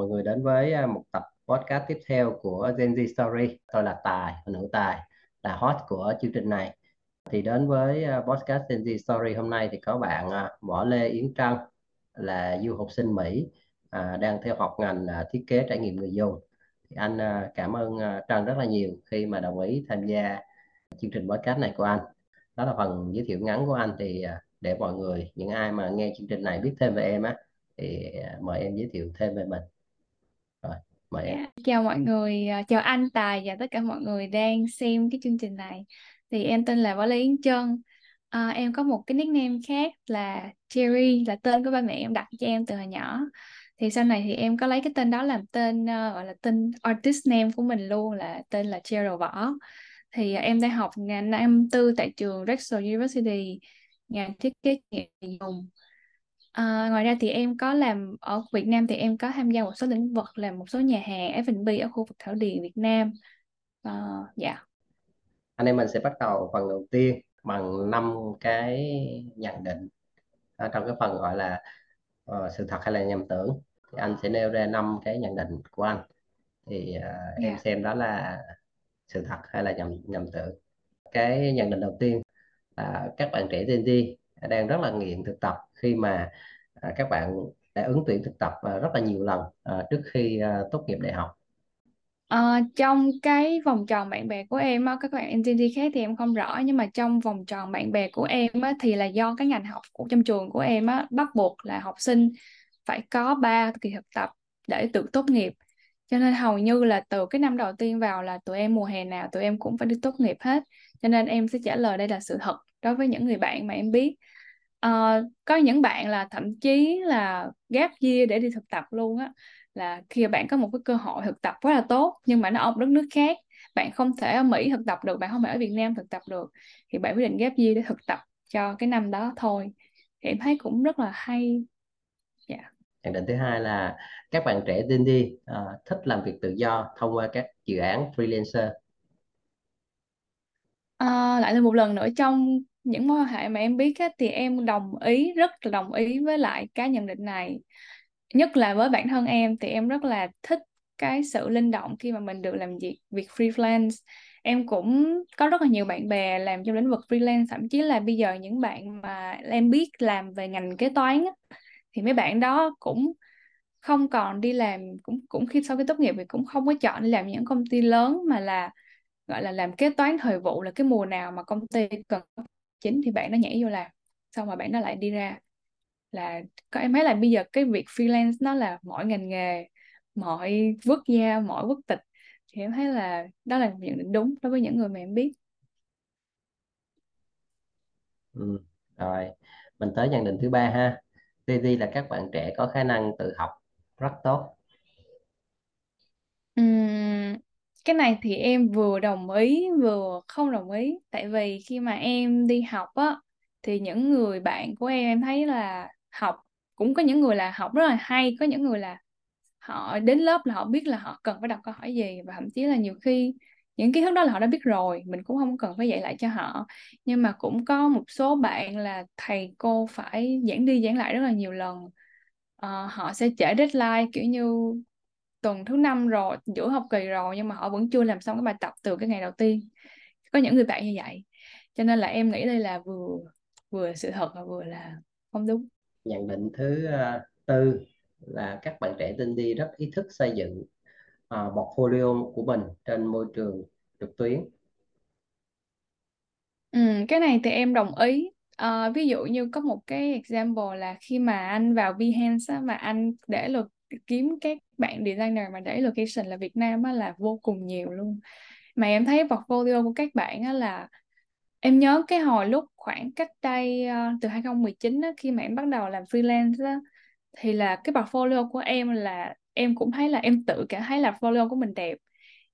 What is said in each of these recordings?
mọi người đến với à, một tập podcast tiếp theo của Gen Z Story. Tôi là Tài, nữ Tài, là host của chương trình này. Thì đến với à, podcast Gen Z Story hôm nay thì có bạn à, Võ Lê Yến Trân là du học sinh Mỹ đang theo học ngành thiết kế trải nghiệm người dùng. Thì anh cảm ơn Trân rất là nhiều khi mà đồng ý tham gia chương trình podcast này của anh. Đó là phần giới thiệu ngắn của anh thì để mọi người những ai mà nghe chương trình này biết thêm về em á thì mời em giới thiệu thêm về mình rồi mời em yeah. Chào mọi người, à, chào anh Tài và tất cả mọi người đang xem cái chương trình này. Thì em tên là Võ Lê Yến Trân. À, em có một cái nickname khác là Cherry, là tên của ba mẹ em đặt cho em từ hồi nhỏ. Thì sau này thì em có lấy cái tên đó làm tên uh, gọi là tên artist name của mình luôn là tên là Cheryl Võ. Thì uh, em đang học ngành năm tư tại trường Drexel University, ngành thiết kế nghiệp dùng À, ngoài ra thì em có làm ở Việt Nam thì em có tham gia một số lĩnh vực làm một số nhà hàng F&B ở khu vực Thảo Điền Việt Nam. À, dạ. Anh em mình sẽ bắt đầu phần đầu tiên bằng năm cái nhận định ở trong cái phần gọi là uh, sự thật hay là nhầm tưởng thì anh sẽ nêu ra năm cái nhận định của anh thì uh, em Dạ. xem đó là sự thật hay là nhầm nhầm tưởng cái nhận định đầu tiên là các bạn trẻ Gen Z đang rất là nghiện thực tập khi mà à, các bạn đã ứng tuyển thực tập à, rất là nhiều lần à, trước khi à, tốt nghiệp đại học. À, trong cái vòng tròn bạn bè của em á, các bạn Gen khác thì em không rõ nhưng mà trong vòng tròn bạn bè của em á, thì là do cái ngành học của trong trường của em á, bắt buộc là học sinh phải có 3 kỳ thực tập để tự tốt nghiệp. Cho nên hầu như là từ cái năm đầu tiên vào là tụi em mùa hè nào tụi em cũng phải đi tốt nghiệp hết. Cho nên em sẽ trả lời đây là sự thật đối với những người bạn mà em biết. Ờ, có những bạn là thậm chí là gap year để đi thực tập luôn á là khi bạn có một cái cơ hội thực tập rất là tốt nhưng mà nó ở một đất nước khác bạn không thể ở Mỹ thực tập được bạn không thể ở Việt Nam thực tập được thì bạn quyết định ghép year để thực tập cho cái năm đó thôi. Thì em thấy cũng rất là hay. Dạ. Yeah. nhận định thứ hai là các bạn trẻ Gen Z uh, thích làm việc tự do thông qua các dự án freelancer. À, lại là một lần nữa trong những mối quan hệ mà em biết á, thì em đồng ý rất là đồng ý với lại cái nhận định này. Nhất là với bản thân em thì em rất là thích cái sự linh động khi mà mình được làm việc việc freelance. Em cũng có rất là nhiều bạn bè làm trong lĩnh vực freelance thậm chí là bây giờ những bạn mà em biết làm về ngành kế toán á, thì mấy bạn đó cũng không còn đi làm cũng cũng khi sau khi tốt nghiệp thì cũng không có chọn đi làm những công ty lớn mà là gọi là làm kế toán thời vụ là cái mùa nào mà công ty cần chính thì bạn nó nhảy vô làm. Xong rồi bạn nó lại đi ra là có em thấy là bây giờ cái việc freelance nó là mọi ngành nghề mọi quốc gia mọi quốc tịch thì em thấy là đó là nhận định đúng đối với những người mà em biết. Ừ. rồi mình tới nhận định thứ ba ha. TD là các bạn trẻ có khả năng tự học rất tốt. Uhm, cái này thì em vừa đồng ý vừa không đồng ý. Tại vì khi mà em đi học á thì những người bạn của em em thấy là học cũng có những người là học rất là hay có những người là họ đến lớp là họ biết là họ cần phải đặt câu hỏi gì và thậm chí là nhiều khi những kiến thức đó là họ đã biết rồi mình cũng không cần phải dạy lại cho họ. Nhưng mà cũng có một số bạn là thầy cô phải giảng đi giảng lại rất là nhiều lần. Uh, họ sẽ trễ deadline kiểu như tuần thứ năm rồi giữa học kỳ rồi nhưng mà họ vẫn chưa làm xong cái bài tập từ cái ngày đầu tiên. Có những người bạn như vậy. Cho nên là em nghĩ đây là vừa vừa sự thật và vừa là không đúng. Nhận định thứ uh, tư là các bạn trẻ tin đi rất ý thức xây dựng uh, portfolio của mình trên môi trường trực tuyến. Ừ, cái này thì em đồng ý. À, ví dụ như có một cái example là khi mà anh vào Behance á, mà anh để luật kiếm các bạn designer mà để location là Việt Nam á, là vô cùng nhiều luôn. Mà em thấy portfolio của các bạn á, là em nhớ cái hồi lúc khoảng cách đây uh, từ 2019 á, khi mà em bắt đầu làm freelance á, thì là cái portfolio của em là em cũng thấy là em tự cảm thấy là portfolio của mình đẹp.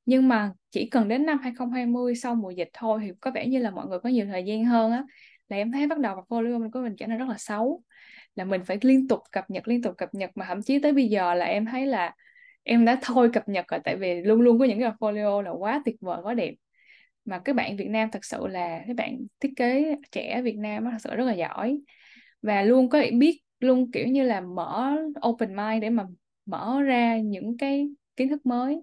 Nhưng mà chỉ cần đến năm 2020 sau mùa dịch thôi thì có vẻ như là mọi người có nhiều thời gian hơn á là em thấy bắt đầu portfolio của mình trở nên rất là xấu là mình phải liên tục cập nhật, liên tục cập nhật mà thậm chí tới bây giờ là em thấy là em đã thôi cập nhật rồi, tại vì luôn luôn có những cái portfolio là quá tuyệt vời, quá đẹp. Mà các bạn Việt Nam thật sự là các bạn thiết kế trẻ Việt Nam thật sự rất là giỏi. Và luôn có biết, luôn kiểu như là mở open mind để mà mở ra những cái kiến thức mới.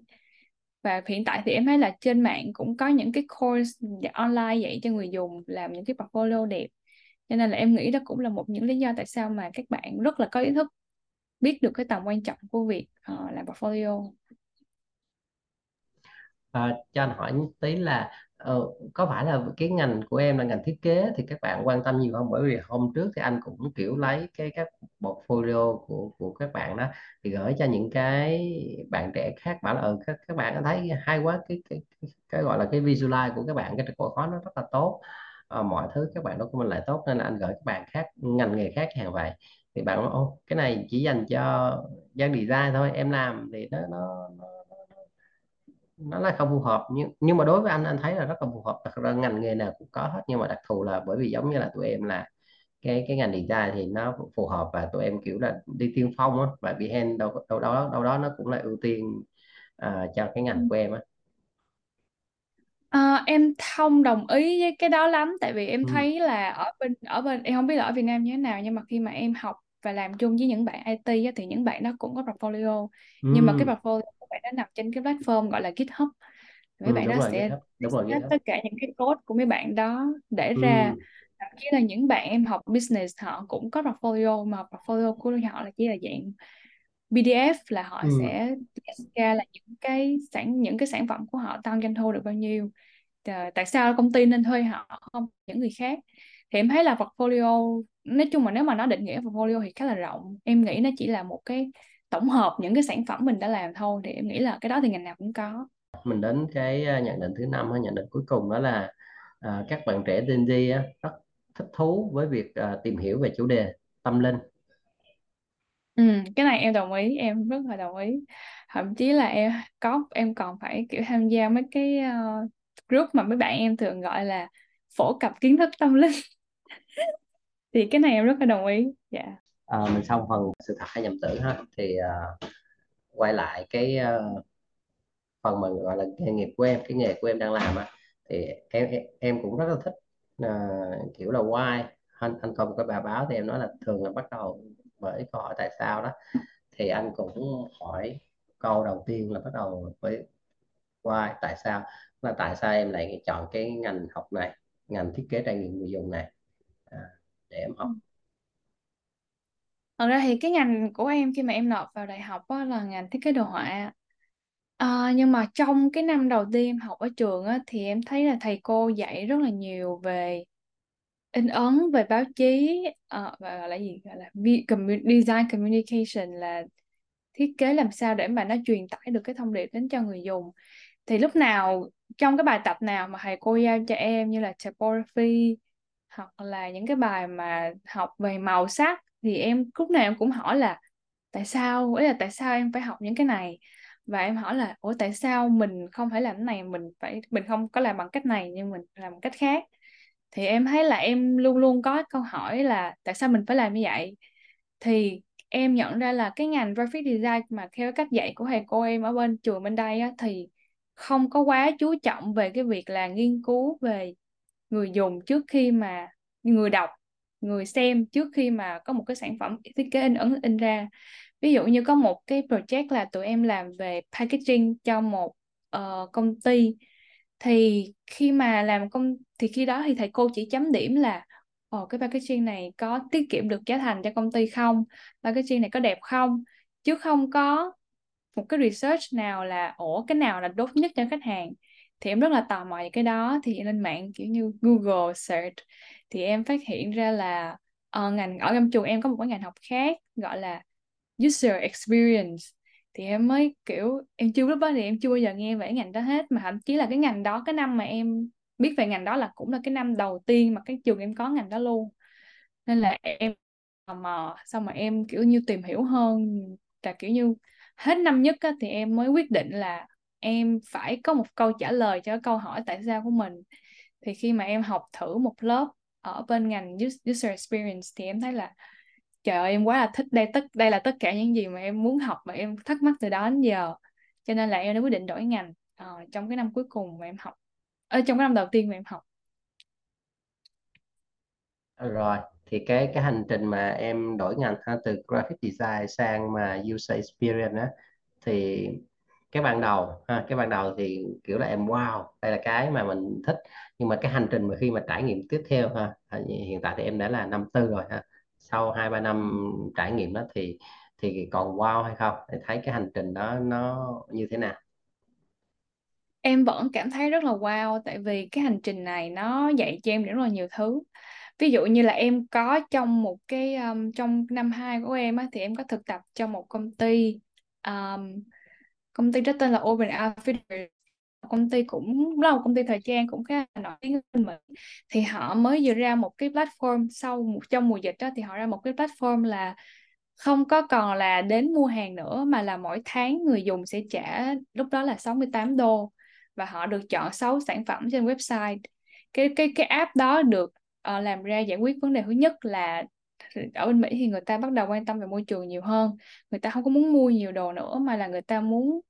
Và hiện tại thì em thấy là trên mạng cũng có những cái course online dạy cho người dùng làm những cái portfolio đẹp cho nên là em nghĩ đó cũng là một những lý do tại sao mà các bạn rất là có ý thức biết được cái tầm quan trọng của việc uh, làm portfolio. À, cho anh hỏi tí là uh, có phải là cái ngành của em là ngành thiết kế thì các bạn quan tâm nhiều không? Bởi vì hôm trước thì anh cũng kiểu lấy cái các portfolio của của các bạn đó thì gửi cho những cái bạn trẻ khác bảo là ừ, các các bạn thấy hay quá cái cái cái, gọi là cái visualize của các bạn cái trật nó rất là tốt. Ờ, mọi thứ các bạn mình lại tốt nên là anh gửi các bạn khác ngành nghề khác hàng vậy. Thì bạn nói ô cái này chỉ dành cho dân design thôi em làm thì nó nó nó là không phù hợp. Nhưng nhưng mà đối với anh anh thấy là rất là phù hợp. Thật ra ngành nghề nào cũng có hết nhưng mà đặc thù là bởi vì giống như là tụi em là cái cái ngành design thì nó phù hợp và tụi em kiểu là đi tiên phong á và Behance đâu đâu đó đâu đó nó cũng là ưu tiên à, cho cái ngành của em á À, em không đồng ý với cái đó lắm tại vì em ừ. thấy là ở bên ở bên em không biết là ở Việt Nam như thế nào nhưng mà khi mà em học và làm chung với những bạn IT á, thì những bạn đó cũng có portfolio nhưng mà cái Ừ. portfolio của bạn đó nằm trên cái platform gọi là GitHub mấy Ừ, bạn đúng đó rồi sẽ GitHub đúng rồi set GitHub tất cả những cái code của mấy bạn đó để ra ừ. thậm chí là những bạn em học business họ cũng có portfolio mà portfolio của họ là chỉ là dạng PDF là họ Ừ. sẽ list ra là những cái sản những cái sản phẩm của họ tăng doanh thu được bao nhiêu. Ờ, tại sao công ty nên thuê họ không những người khác? Thì em thấy là portfolio nói chung mà nếu mà nó định nghĩa portfolio thì khá là rộng. Em nghĩ nó chỉ là một cái tổng hợp những cái sản phẩm mình đã làm thôi thì em nghĩ là cái đó thì ngành nào cũng có. Mình đến cái à, nhận định thứ năm hay nhận định cuối cùng đó là à, các bạn trẻ Gen Z rất thích thú với việc à, tìm hiểu về chủ đề tâm linh ừ, cái này em đồng ý em rất là đồng ý. Thậm chí là em có em còn phải kiểu tham gia mấy cái uh, group mà mấy bạn em thường gọi là phổ cập kiến thức tâm linh. Thì cái này em rất là đồng ý dạ. À, mình xong phần sự thật hay nhầm tưởng ha. Thì à, quay lại cái à, phần mà gọi là nghề nghiệp của em cái nghề của em đang làm á thì em em, em cũng rất là thích à, kiểu là why. Anh anh còn một cái bài báo thì em nói là thường là bắt đầu với câu hỏi tại sao đó. Thì anh cũng hỏi câu đầu tiên là bắt đầu với why tại sao? Là tại sao em lại chọn cái ngành học này ngành thiết kế trải nghiệm người dùng này? À, để em học. Thật ra thì cái ngành của em khi mà em nộp vào đại học á, là ngành thiết kế đồ họa. À, nhưng mà trong cái năm đầu tiên em học ở trường á, thì em thấy là thầy cô dạy rất là nhiều về in ấn, về báo chí, ờ, uh, và gọi là gì? Gọi là vi- design communication là thiết kế làm sao để mà nó truyền tải được cái thông điệp đến cho người dùng. Thì lúc nào trong cái bài tập nào mà thầy cô giao cho em như là typography hoặc là những cái bài mà học về màu sắc thì em lúc nào em cũng hỏi là tại sao ấy là tại sao em phải học những cái này và em hỏi là ủa tại sao mình không phải làm cái này mình phải mình không có làm bằng cách này nhưng mình làm cách khác thì em thấy là em luôn luôn có câu hỏi là tại sao mình phải làm như vậy? Thì em nhận ra là cái ngành graphic design mà theo cách dạy của thầy cô em ở bên trường bên đây á, thì không có quá chú trọng về cái việc là nghiên cứu về người dùng trước khi mà người đọc người xem trước khi mà có một cái sản phẩm thiết kế in ấn in ra. Ví dụ như có một cái project là tụi em làm về packaging cho một uh, công ty thì khi mà làm công thì khi đó thì thầy cô chỉ chấm điểm là Ồ, cái packaging này có tiết kiệm được giá thành cho công ty không? Packaging này có đẹp không? Chứ không có một cái research nào là ủa cái nào là tốt nhất cho khách hàng. Thì em rất là tò mò về cái đó thì lên mạng kiểu như Google search thì em phát hiện ra là uh, ngành ở trong trường em có một cái ngành học khác gọi là user experience thì em mới kiểu em chưa lúc đó thì em chưa bao giờ nghe về ngành đó hết mà thậm chí là cái ngành đó cái năm mà em biết về ngành đó là cũng là cái năm đầu tiên mà cái trường em có ngành đó luôn. Nên là em tò mò xong mà em kiểu như tìm hiểu hơn. Là kiểu như hết năm nhất á, thì em mới quyết định là em phải có một câu trả lời cho câu hỏi tại sao của mình. Thì khi mà em học thử một lớp ở bên ngành user experience thì em thấy là trời ơi em quá là thích đây tất đây là tất cả những gì mà em muốn học và em thắc mắc từ đó đến giờ. Cho nên là em đã quyết định đổi ngành ờ, trong cái năm cuối cùng mà em học. Ở trong cái năm đầu tiên mà em học. Rồi thì cái cái hành trình mà em đổi ngành ha, từ graphic design sang mà user experience á thì cái ban đầu ha, cái ban đầu thì kiểu là em wow đây là cái mà mình thích. Nhưng mà cái hành trình mà khi mà trải nghiệm tiếp theo ha hiện tại thì em đã là năm tư rồi ha sau hai ba năm trải nghiệm đó thì thì còn wow hay không? Để thấy cái hành trình đó nó như thế nào? Em vẫn cảm thấy rất là wow tại vì cái hành trình này nó dạy cho em rất là nhiều thứ. Ví dụ như là em có trong một cái um, trong năm 2 của em á, thì em có thực tập trong một công ty um, công ty rất tên là Open Outfitters công ty cũng là một công ty thời trang cũng khá là nổi tiếng ở Mỹ. Thì họ mới vừa ra một cái platform sau một trong mùa dịch đó thì họ ra một cái platform là không có còn là đến mua hàng nữa mà là mỗi tháng người dùng sẽ trả lúc đó là 68 đô. Và họ được chọn 6 sản phẩm trên website. Cái cái cái app đó được uh, làm ra giải quyết vấn đề thứ nhất là ở bên Mỹ thì người ta bắt đầu quan tâm về môi trường nhiều hơn. Người ta không có muốn mua nhiều đồ nữa mà là người ta muốn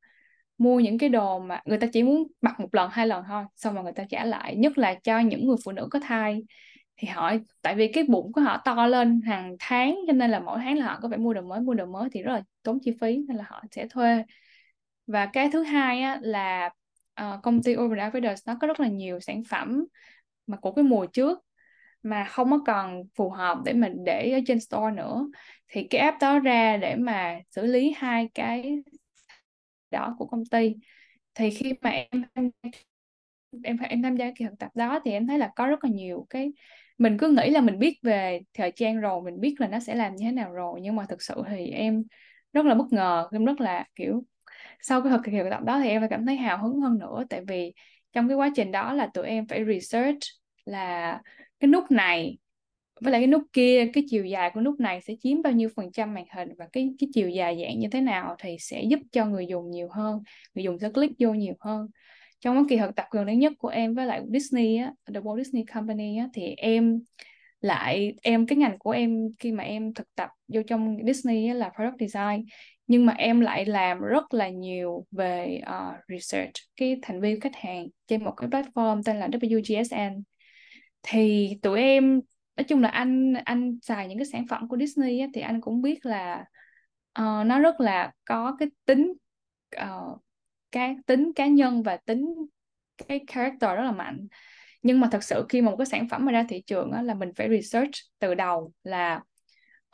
mua những cái đồ mà người ta chỉ muốn mặc một lần hai lần thôi xong rồi người ta trả lại nhất là cho những người phụ nữ có thai. Thì họ tại vì cái bụng của họ to lên hàng tháng cho nên là mỗi tháng là họ có phải mua đồ mới mua đồ mới thì rất là tốn chi phí nên là họ sẽ thuê. Và cái thứ hai á, là uh, công ty Urban Outfitters nó có rất là nhiều sản phẩm mà của cái mùa trước mà không có còn phù hợp để mình để ở trên store nữa. Thì cái app đó ra để mà xử lý hai cái đó của công ty. Thì khi mà em em em tham gia kỳ thực tập đó thì em thấy là có rất là nhiều cái, mình cứ nghĩ là mình biết về thời trang rồi, mình biết là nó sẽ làm như thế nào rồi, nhưng mà thực sự thì em rất là bất ngờ, em rất là, kiểu, sau cái thực thực tập đó thì em lại cảm thấy hào hứng hơn nữa. Tại vì trong cái quá trình đó là tụi em phải research là cái nút này với lại cái nút kia cái chiều dài của nút này sẽ chiếm bao nhiêu phần trăm màn hình và cái cái chiều dài dạng như thế nào thì sẽ giúp cho người dùng nhiều hơn người dùng sẽ click vô nhiều hơn. Trong cái kỳ thực tập gần đây nhất của em với lại Disney á, The Walt Disney Company á, thì em lại em cái ngành của em khi mà em thực tập vô trong Disney á, là product design nhưng mà em lại làm rất là nhiều về uh, research cái thành viên khách hàng trên một cái platform tên là WGSN thì tụi em nói chung là anh anh xài những cái sản phẩm của Disney á, thì anh cũng biết là uh, nó rất là có cái tính uh, cái tính cá nhân và tính cái character rất là mạnh. Nhưng mà thật sự khi mà một cái sản phẩm mà ra thị trường á, là mình phải research từ đầu là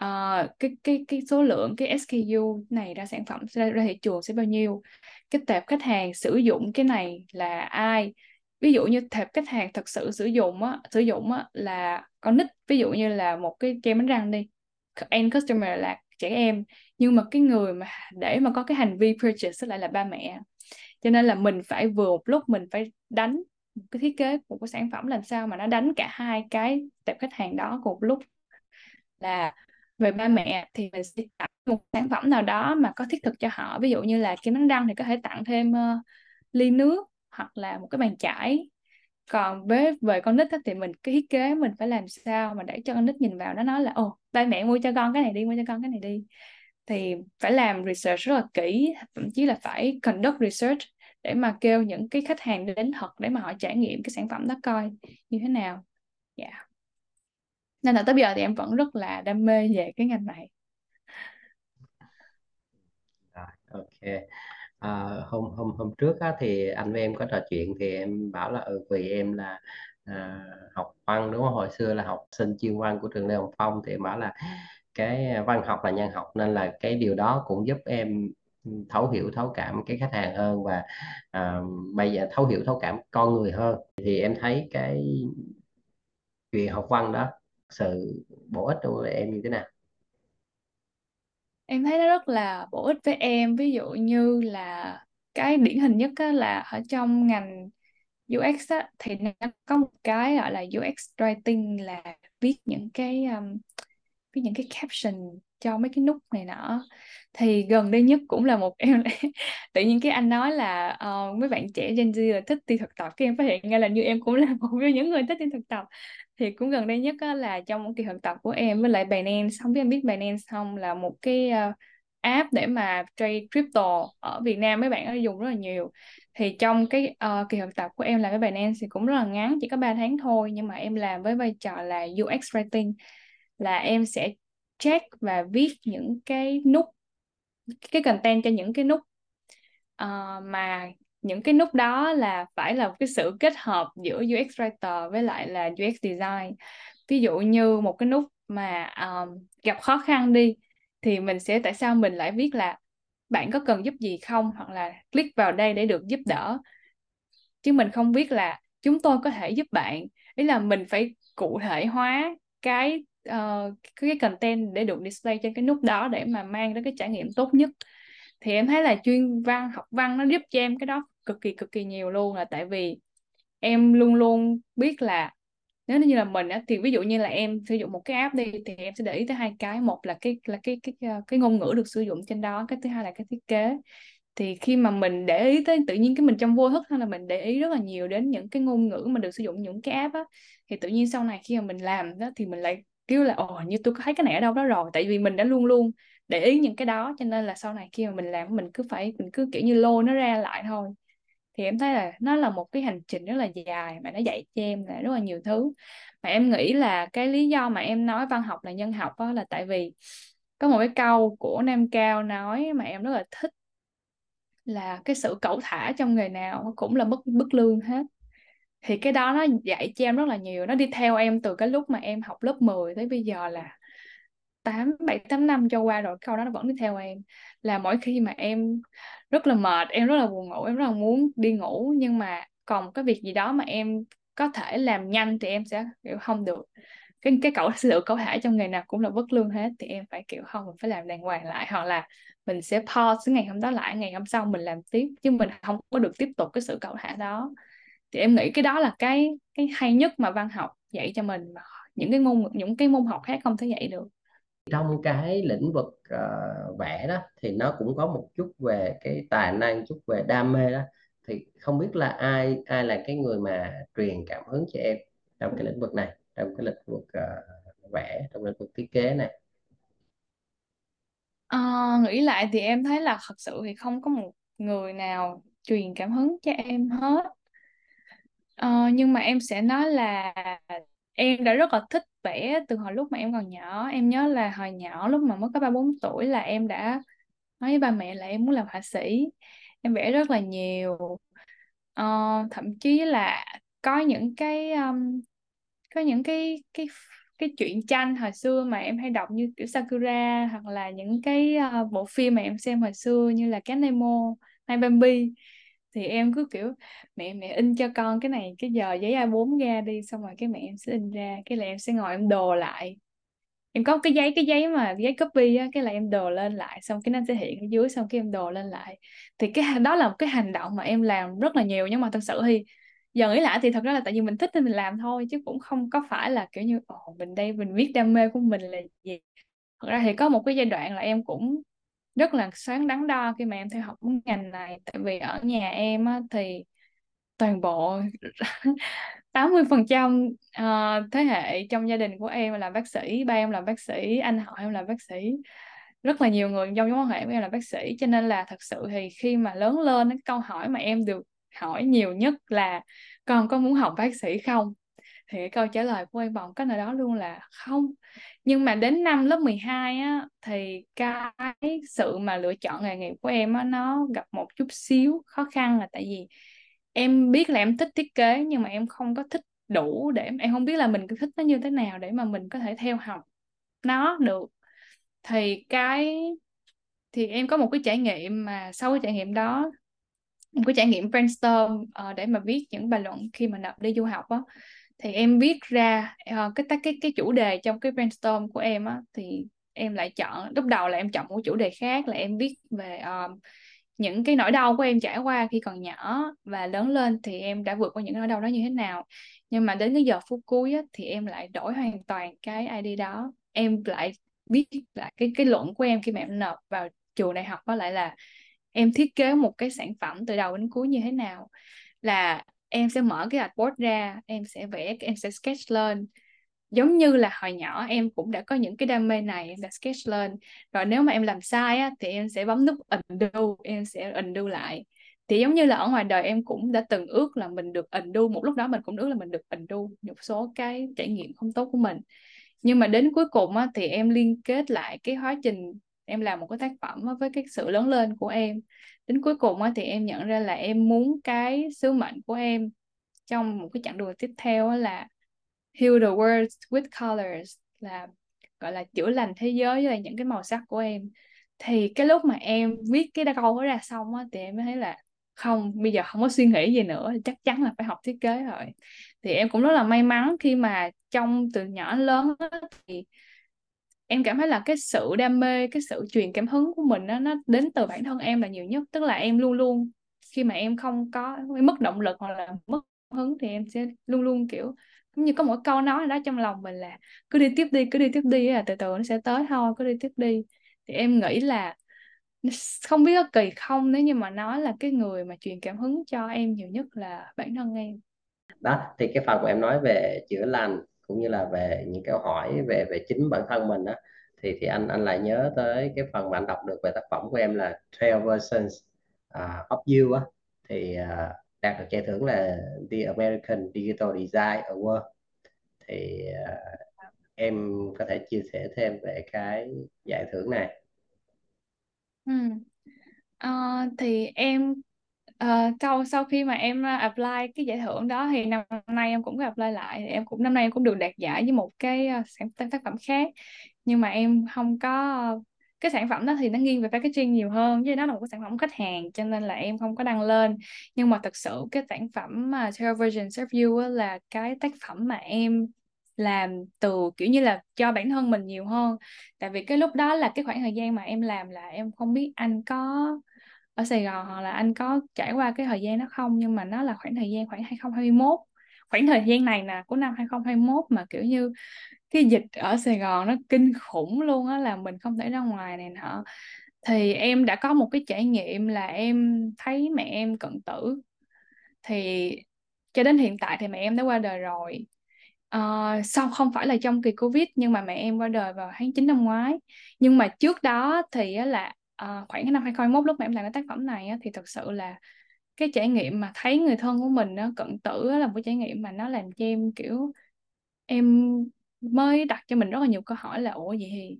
uh, cái cái cái số lượng cái SKU này ra sản phẩm ra, ra thị trường sẽ bao nhiêu cái tệp khách hàng sử dụng cái này là ai ví dụ như tệp khách hàng thật sự sử dụng á sử dụng á là con nít ví dụ như là một cái kem đánh răng đi end customer là trẻ em nhưng mà cái người mà để mà có cái hành vi purchase lại là ba mẹ cho nên là mình phải vừa một lúc mình phải đánh một cái thiết kế của cái sản phẩm làm sao mà nó đánh cả hai cái tệp khách hàng đó cùng một lúc. Là về ba mẹ thì mình sẽ tặng một sản phẩm nào đó mà có thiết thực cho họ ví dụ như là kem đánh răng thì có thể tặng thêm uh, ly nước hoặc là một cái bàn chải. Còn với, về con nít thì mình, cái thiết kế mình phải làm sao mà để cho con nít nhìn vào nó nói là, ồ, ba mẹ mua cho con cái này đi, mua cho con cái này đi. Thì phải làm research rất là kỹ, thậm chí là phải conduct research để mà kêu những cái khách hàng đến thật để mà họ trải nghiệm cái sản phẩm đó coi như thế nào. Dạ. Yeah. nên là tới bây giờ thì em vẫn rất là đam mê về cái ngành này. Ok à, hôm hôm hôm trước á, thì anh với em có trò chuyện thì em bảo là ừ, vì em là à, học văn đúng không? Hồi xưa là học sinh chuyên văn của trường Lê Hồng Phong thì em bảo là cái văn học là nhân học nên là cái điều đó cũng giúp em thấu hiểu thấu cảm cái khách hàng hơn và à, bây giờ thấu hiểu thấu cảm con người hơn. Thì em thấy cái chuyện học văn đó sự bổ ích đối với em như thế nào? Em thấy nó rất là bổ ích với em. Ví dụ như là cái điển hình nhất á, là ở trong ngành UX á, thì nó có một cái gọi là UX writing là viết những cái um, viết những cái caption cho mấy cái nút này nọ. Thì gần đây nhất cũng là một em tự nhiên cái anh nói là uh, mấy bạn trẻ Gen Z là thích đi thực tập. Cái em phát hiện ra là như em cũng là một trong những người thích đi thực tập. Thì cũng gần đây nhất là trong một kỳ thực tập của em với lại Binance. Không biết em biết Binance không? Là một cái uh, app để mà trade crypto ở Việt Nam. Mấy bạn đã dùng rất là nhiều. Thì trong cái uh, kỳ thực tập của em làm với Binance thì cũng rất là ngắn chỉ có 3 tháng thôi. Nhưng mà em làm với vai trò là UX writing. Là em sẽ check và viết những cái nút cái content cho những cái nút. Uh, mà những cái nút đó là phải là cái sự kết hợp giữa UX writer với lại là UX design. Ví dụ như một cái nút mà um, gặp khó khăn đi thì mình sẽ tại sao mình lại viết là bạn có cần giúp gì không? Hoặc là click vào đây để được giúp đỡ. Chứ mình không biết là chúng tôi có thể giúp bạn. Ý là mình phải cụ thể hóa cái uh, cái content để được display trên cái nút đó để mà mang đến cái trải nghiệm tốt nhất. Thì em thấy là chuyên văn học văn nó giúp cho em cái đó cực kỳ cực kỳ nhiều luôn là tại vì em luôn luôn biết là nếu như là mình á thì ví dụ như là em sử dụng một cái app đi thì em sẽ để ý tới hai cái. Một là cái là cái cái cái, cái ngôn ngữ được sử dụng trên đó cái thứ hai là cái thiết kế. Thì khi mà mình để ý tới tự nhiên cái mình trong vô thức hay là mình để ý rất là nhiều đến những cái ngôn ngữ mà được sử dụng những cái app á thì tự nhiên sau này khi mà mình làm đó thì mình lại kiểu là, ồ, như tôi có thấy cái này ở đâu đó rồi. Tại vì mình đã luôn luôn để ý những cái đó, cho nên là sau này khi mà mình làm mình cứ phải, mình cứ, kiểu như, lôi nó ra lại thôi. Thì em thấy là nó là một cái hành trình rất là dài mà nó dạy cho em là rất là nhiều thứ. Mà em nghĩ là cái lý do mà em nói văn học là nhân học đó là tại vì có một cái câu của Nam Cao nói mà em rất là thích là cái sự cẩu thả trong nghề nào cũng là mức mức lương hết thì cái đó nó dạy cho em rất là nhiều. Nó đi theo em từ cái lúc mà em học lớp 10 tới bây giờ là 8 7 8 năm cho qua rồi câu đó nó vẫn đi theo em. Là mỗi khi mà em rất là mệt, em rất là buồn ngủ, em rất là muốn đi ngủ, nhưng mà còn cái việc gì đó mà em có thể làm nhanh thì em sẽ, kiểu, không được. Cái cái cậu sự cậu thể trong ngày nào cũng là bất lương hết, thì em phải, kiểu, không, mình phải làm đàng hoàng lại, hoặc là mình sẽ pause ngày hôm đó lại, ngày hôm sau mình làm tiếp, chứ mình không có được tiếp tục cái sự cậu thả đó thì em nghĩ cái đó là cái cái hay nhất mà văn học dạy cho mình những cái môn những cái môn học khác không thể dạy được. Trong cái lĩnh vực uh, vẽ đó thì nó cũng có một chút về cái tài năng chút về đam mê đó. Thì không biết là ai ai là cái người mà truyền cảm hứng cho em trong cái lĩnh vực này trong cái lĩnh vực uh, vẽ trong lĩnh vực thiết kế này? À, nghĩ lại thì em thấy là thật sự thì không có một người nào truyền cảm hứng cho em hết Ờ, nhưng mà em sẽ nói là em đã rất là thích vẽ từ hồi lúc mà em còn nhỏ. Em nhớ là hồi nhỏ lúc mà mới có ba bốn tuổi là em đã nói với ba mẹ là em muốn làm họa sĩ. Em vẽ rất là nhiều. Ờ, thậm chí là có những cái um, có những cái cái cái truyện tranh hồi xưa mà em hay đọc như kiểu Sakura hoặc là những cái uh, bộ phim mà em xem hồi xưa như là Cá Nemo hay Bambi thì em cứ, kiểu, mẹ mẹ in cho con cái này, cái giờ giấy A4 ra đi, xong rồi cái mẹ em sẽ in ra, cái là em sẽ ngồi em đồ lại. Em có cái giấy cái giấy mà giấy copy á, cái là em đồ lên lại, xong cái nó sẽ hiện ở dưới, xong cái em đồ lên lại. Thì cái đó là một cái hành động mà em làm rất là nhiều, nhưng mà thật sự thì giờ nghĩ lại thì thật ra là tại vì mình thích nên mình làm thôi, chứ cũng không có phải là, kiểu như, ồ, mình đây mình viết đam mê của mình là gì. Thật ra thì có một cái giai đoạn là em cũng rất là sáng đắn đo khi mà em theo học ngành này. Tại vì ở nhà em á, thì toàn bộ 80 phần trăm ờ, thế hệ trong gia đình của em là bác sĩ ba em là bác sĩ anh họ em là bác sĩ. Rất là nhiều người trong mối quan hệ của em là bác sĩ. Cho nên là thật sự thì khi mà lớn lên cái câu hỏi mà em được hỏi nhiều nhất là con có muốn học bác sĩ không? Thì cái câu trả lời của em bằng cách nào đó luôn là không. Nhưng mà đến năm lớp 12 á thì cái sự mà lựa chọn nghề nghiệp của em á nó gặp một chút xíu khó khăn là tại vì em biết là em thích thiết kế nhưng mà em không có thích đủ để em không biết là mình thích nó như thế nào để mà mình có thể theo học nó được. Thì cái thì em có một cái trải nghiệm mà sau cái trải nghiệm đó một cái trải nghiệm brainstorm uh, để mà viết những bài luận khi mà nộp đi du học á thì em viết ra uh, cái cái cái chủ đề trong cái brainstorm của em á thì em lại chọn lúc đầu là em chọn một chủ đề khác là em viết về uh, những cái nỗi đau của em trải qua khi còn nhỏ và lớn lên thì em đã vượt qua những nỗi đau đó như thế nào. Nhưng mà đến cái giờ phút cuối á, thì em lại đổi hoàn toàn cái ID đó. Em lại viết lại cái cái luận của em khi mà em nộp vào trường đại học đó lại là em thiết kế một cái sản phẩm từ đầu đến cuối như thế nào. Là em sẽ mở cái artboard ra em sẽ vẽ em sẽ sketch lên. Giống như là hồi nhỏ em cũng đã có những cái đam mê này em đã sketch lên. Rồi nếu mà em làm sai á, thì em sẽ bấm nút undo em sẽ undo lại. Thì giống như là ở ngoài đời em cũng đã từng ước là mình được undo một lúc đó mình cũng ước là mình được undo một số cái trải nghiệm không tốt của mình. Nhưng mà đến cuối cùng á, thì em liên kết lại cái quá trình em làm một cái tác phẩm với cái sự lớn lên của em. Đến cuối cùng thì em nhận ra là em muốn cái sứ mệnh của em trong một cái chặng đường tiếp theo là heal the world with colors là gọi là chữa lành thế giới với những cái màu sắc của em. Thì cái lúc mà em viết cái câu đó ra xong á, thì em mới thấy là không bây giờ không có suy nghĩ gì nữa chắc chắn là phải học thiết kế rồi. Thì em cũng rất là may mắn khi mà trong từ nhỏ đến lớn á, thì em cảm thấy là cái sự đam mê cái sự truyền cảm hứng của mình đó, nó đến từ bản thân em là nhiều nhất. Tức là em luôn luôn khi mà em không có em mất động lực hoặc là mất hứng thì em sẽ luôn luôn kiểu giống như có một câu nói đó trong lòng mình là cứ đi tiếp đi cứ đi tiếp đi là từ từ nó sẽ tới thôi cứ đi tiếp đi thì em nghĩ là không biết có kỳ không nếu như mà nói là cái người mà truyền cảm hứng cho em nhiều nhất là bản thân em. Đó thì cái phần của em nói về chữa lành cũng như là về những câu hỏi về về chính bản thân mình đó thì thì anh anh lại nhớ tới cái phần mà anh đọc được về tác phẩm của em là 12 versions uh, of you á. Thì uh, đạt được giải thưởng là The American Digital Design Award. Thì uh, em có thể chia sẻ thêm về cái giải thưởng này. Ừ. uh, thì em uh, sau sau khi mà em apply cái giải thưởng đó thì năm nay em cũng có apply lại em cũng năm nay em cũng được đạt giải với một cái ờ, sản tác phẩm khác. Nhưng mà em không có cái sản phẩm đó thì nó nghiêng về packaging nhiều hơn chứ nó là một cái sản phẩm khách hàng cho nên là em không có đăng lên. Nhưng mà thật sự cái sản phẩm mà Television Serve You là cái tác phẩm mà em làm từ kiểu như là cho bản thân mình nhiều hơn. Tại vì cái lúc đó là cái khoảng thời gian mà em làm là em không biết anh có ở Sài Gòn hoặc là anh có trải qua cái thời gian đó không? Nhưng mà nó là khoảng thời gian khoảng 2021 khoảng thời gian này nè của năm 2021 mà kiểu như cái dịch ở Sài Gòn nó kinh khủng luôn á là mình không thể ra ngoài này nọ. Thì em đã có một cái trải nghiệm là em thấy mẹ em cận tử. Thì cho đến hiện tại thì mẹ em đã qua đời rồi. Uh, sau không phải là trong kỳ Covid nhưng mà mẹ em qua đời vào tháng 9 năm ngoái. Nhưng mà trước đó thì là Ờ, khoảng cái năm 2021 lúc mà em làm cái tác phẩm này á, thì thật sự là cái trải nghiệm mà thấy người thân của mình nó cận tử là một cái trải nghiệm mà nó làm cho em kiểu em mới đặt cho mình rất là nhiều câu hỏi là ủa vậy thì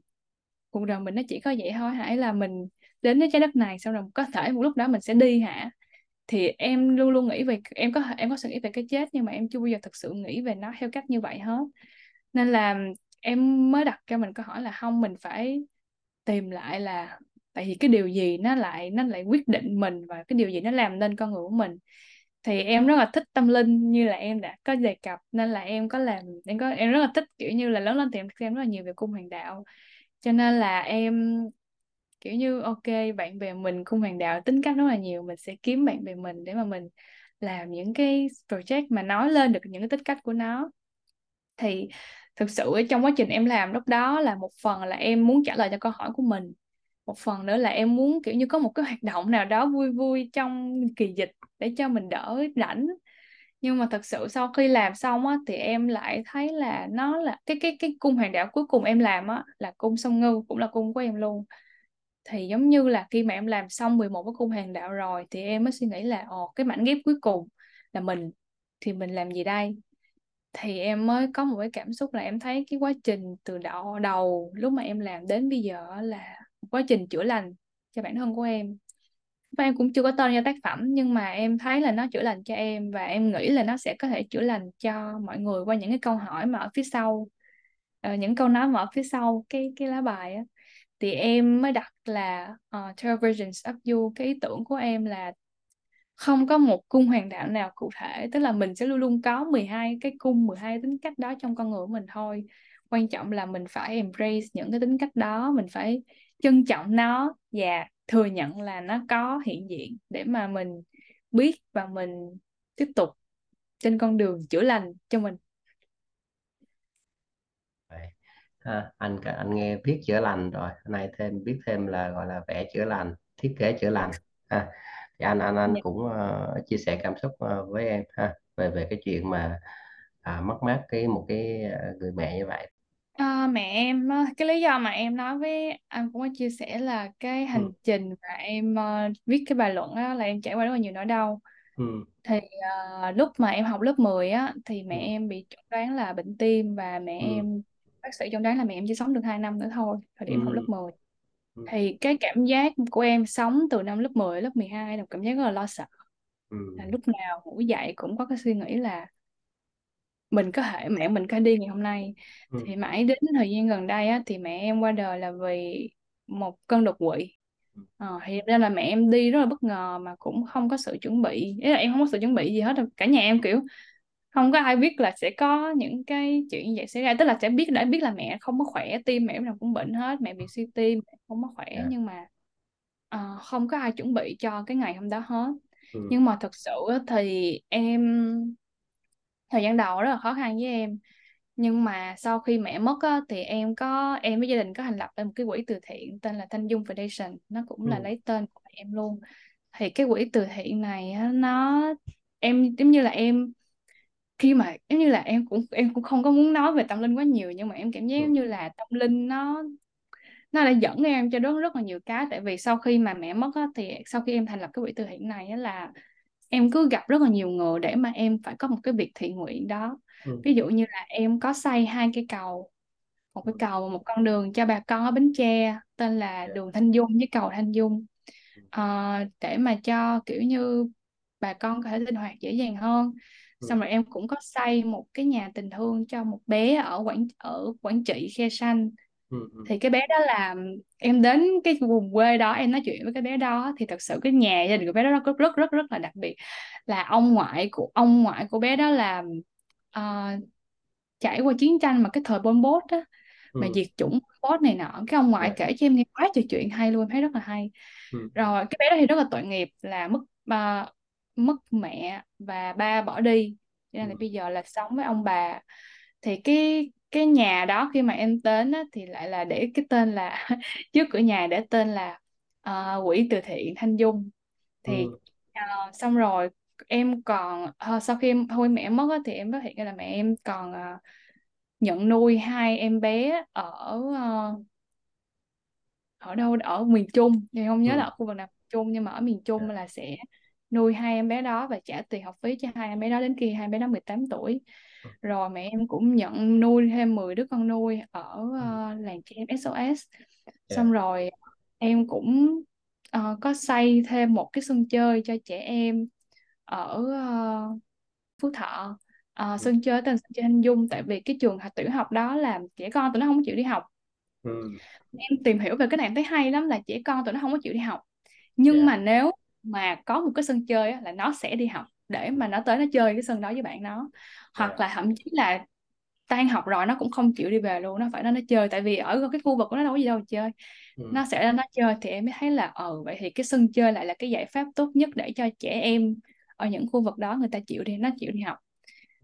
cuộc đời mình nó chỉ có vậy thôi hãy là mình đến với trái đất này sau rồi có thể một lúc đó mình sẽ đi hả? Thì em luôn luôn nghĩ về em có em có suy nghĩ về cái chết nhưng mà em chưa bao giờ thực sự nghĩ về nó theo cách như vậy hết. Nên là em mới đặt cho mình câu hỏi là không mình phải tìm lại là tại vì cái điều gì nó lại nó lại quyết định mình và cái điều gì nó làm nên con người của mình. Thì em rất là thích tâm linh như là em đã có đề cập, nên là em có làm, em có, em rất là thích, kiểu như là, lớn lên thì em xem rất là nhiều về cung hoàng đạo. Cho nên là em, kiểu như, ok, bạn bè mình, cung hoàng đạo tính cách rất là nhiều, mình sẽ kiếm bạn bè mình để mà mình làm những cái project mà nói lên được những cái tính cách của nó. Thì thực sự trong quá trình em làm lúc đó là một phần là em muốn trả lời cho câu hỏi của mình một phần nữa là em muốn kiểu như có một cái hoạt động nào đó vui vui trong kỳ dịch để cho mình đỡ rảnh. Nhưng mà thật sự sau khi làm xong á thì em lại thấy là nó là cái cái cái cung hoàng đạo cuối cùng em làm á là cung sông ngư cũng là cung của em luôn. Thì giống như là khi mà em làm xong 11 cái cung hoàng đạo rồi thì em mới suy nghĩ là ồ cái mảnh ghép cuối cùng là mình thì mình làm gì đây? Thì em mới có một cái cảm xúc là em thấy cái quá trình từ đầu, đầu lúc mà em làm đến bây giờ là quá trình chữa lành cho bản thân của em. Và em cũng chưa có tên cho tác phẩm nhưng mà em thấy là nó chữa lành cho em và em nghĩ là nó sẽ có thể chữa lành cho mọi người qua những cái câu hỏi mà ở phía sau uh, những câu nói mà ở phía sau cái cái lá bài á. Thì em mới đặt là uh, ờ, 12 versions of you. Cái ý tưởng của em là không có một cung hoàng đạo nào cụ thể tức là mình sẽ luôn luôn có 12 cái cung 12 tính cách đó trong con người của mình thôi. Quan trọng là mình phải embrace những cái tính cách đó mình phải trân trọng nó và thừa nhận là nó có hiện diện để mà mình biết và mình tiếp tục trên con đường chữa lành cho mình. À, anh anh nghe viết chữa lành rồi hôm nay thêm biết thêm là gọi là vẽ chữa lành thiết kế chữa lành ha. Thì anh anh anh dạ. cũng uh, chia sẻ cảm xúc uh, với em ha về về cái chuyện mà à, mất mát cái một cái à, người mẹ như vậy À, mẹ em á, cái lý do mà em nói với anh cũng có chia sẻ là cái hành ừ, trình mà em ờ, viết cái bài luận á, là em trải qua rất là nhiều nỗi đau. Ừ, thì ờ, lúc mà em học lớp 10 á thì mẹ ừ, em bị chẩn đoán là bệnh tim và mẹ ừ, em bác sĩ chẩn đoán là mẹ em chỉ sống được 2 năm nữa thôi thời điểm học lớp ừ, 10 ừ, thì cái cảm giác của em sống từ năm lớp 10 đến lớp 12 là một cảm giác rất là lo sợ. Là ừ, lúc nào ngủ dậy cũng có cái suy nghĩ là mình có thể mẹ mình có đi ngày hôm nay. Ừ, thì mãi đến thời gian gần đây á, thì mẹ em qua đời là vì một cơn đột quỵ. Ờ, thì ra là mẹ em đi rất là bất ngờ mà cũng không có sự chuẩn bị. Ý là em không có sự chuẩn bị gì hết đâu. cả nhà em kiểu không có ai biết là sẽ có những cái chuyện như vậy xảy ra. Tức là sẽ biết đã biết là mẹ không có khỏe tim mẹ nào cũng bệnh hết mẹ bị suy tim mẹ không có khỏe dạ, nhưng mà ờ, không có ai chuẩn bị cho cái ngày hôm đó hết. Ừ, nhưng mà thật sự thì em thời gian đầu rất là khó khăn với em. Nhưng mà sau khi mẹ mất á, thì em có em với gia đình có thành lập một cái quỹ từ thiện tên là Thanh Dung Foundation. Nó cũng là ừ, lấy tên của em luôn. Thì cái quỹ từ thiện này á, nó em giống như là em khi mà giống như là em cũng em cũng không có muốn nói về tâm linh quá nhiều nhưng mà em cảm giác ừ, giống như là tâm linh nó nó đã dẫn em cho rất rất là nhiều cái. Tại vì sau khi mà mẹ mất á, thì sau khi em thành lập cái quỹ từ thiện này á, là em cứ gặp rất là nhiều người để mà em phải có một cái việc thiện nguyện đó. Ừ, ví dụ như là em có xây hai cái cầu một cái ừ, cầu và một con đường cho bà con ở Bến Tre tên là dạ, đường Thanh Dung với cầu Thanh Dung. Ờ, để mà cho kiểu như bà con có thể linh hoạt dễ dàng hơn. Ừ, xong rồi em cũng có xây một cái nhà tình thương cho một bé ở Quảng ở Quảng Trị Khe Sanh ừ, ừ, thì cái bé đó là em đến cái vùng quê đó em nói chuyện với cái bé đó thì thật sự cái nhà gia đình của bé đó rất rất rất rất là đặc biệt. Là ông ngoại của ông ngoại của bé đó là ờ, trải qua chiến tranh mà cái thời Pol Pot á mà ừ, diệt chủng Pot này nọ. Cái ông ngoại dạ, kể cho em nghe quá trời chuyện hay luôn em thấy rất là hay. Ừ, rồi cái bé đó thì rất là tội nghiệp là mất ba mất mẹ và ba bỏ đi. Cho ừ, nên là bây giờ là sống với ông bà. Thì cái cái nhà đó khi mà em đến á, thì lại là để cái tên là trước cửa nhà để tên là ờ, quỹ từ thiện Thanh Dung. Thì ừ, ờ, xong rồi em còn ờ, sau khi em thôi mẹ mất á, thì em phát hiện ra là mẹ em còn ờ, nhận nuôi hai em bé ở ờ, ở đâu ở miền Trung. Thì không nhớ là ừ, ở khu vực nào miền Trung nhưng mà ở miền dạ, Trung là sẽ nuôi hai em bé đó và trả tiền học phí cho hai em bé đó đến khi hai em bé đó 18 tuổi. Ừ, rồi mẹ em cũng nhận nuôi thêm 10 đứa con nuôi ở ờ, làng trẻ em SOS xong dạ, rồi em cũng ờ, có xây thêm một cái sân chơi cho trẻ em ở ờ, Phú Thọ. Ừ, sân chơi tên sân chơi Thanh Dung tại vì cái trường học tiểu học đó là trẻ con tụi nó không chịu đi học. Ừ, em tìm hiểu về cái này em thấy hay lắm là trẻ con tụi nó không có chịu đi học. Nhưng dạ, mà nếu mà có một cái sân chơi á, là nó sẽ đi học để ừ, mà nó tới nó chơi cái sân đó với bạn nó. Hoặc dạ, là thậm chí là tan học rồi nó cũng không chịu đi về luôn nó phải nó nó chơi tại vì ở cái khu vực của nó đâu có gì đâu chơi. Ừ, nó sẽ nó chơi thì em mới thấy là ờ vậy thì cái sân chơi lại là cái giải pháp tốt nhất để cho trẻ em ở những khu vực đó người ta chịu đi nó chịu đi học.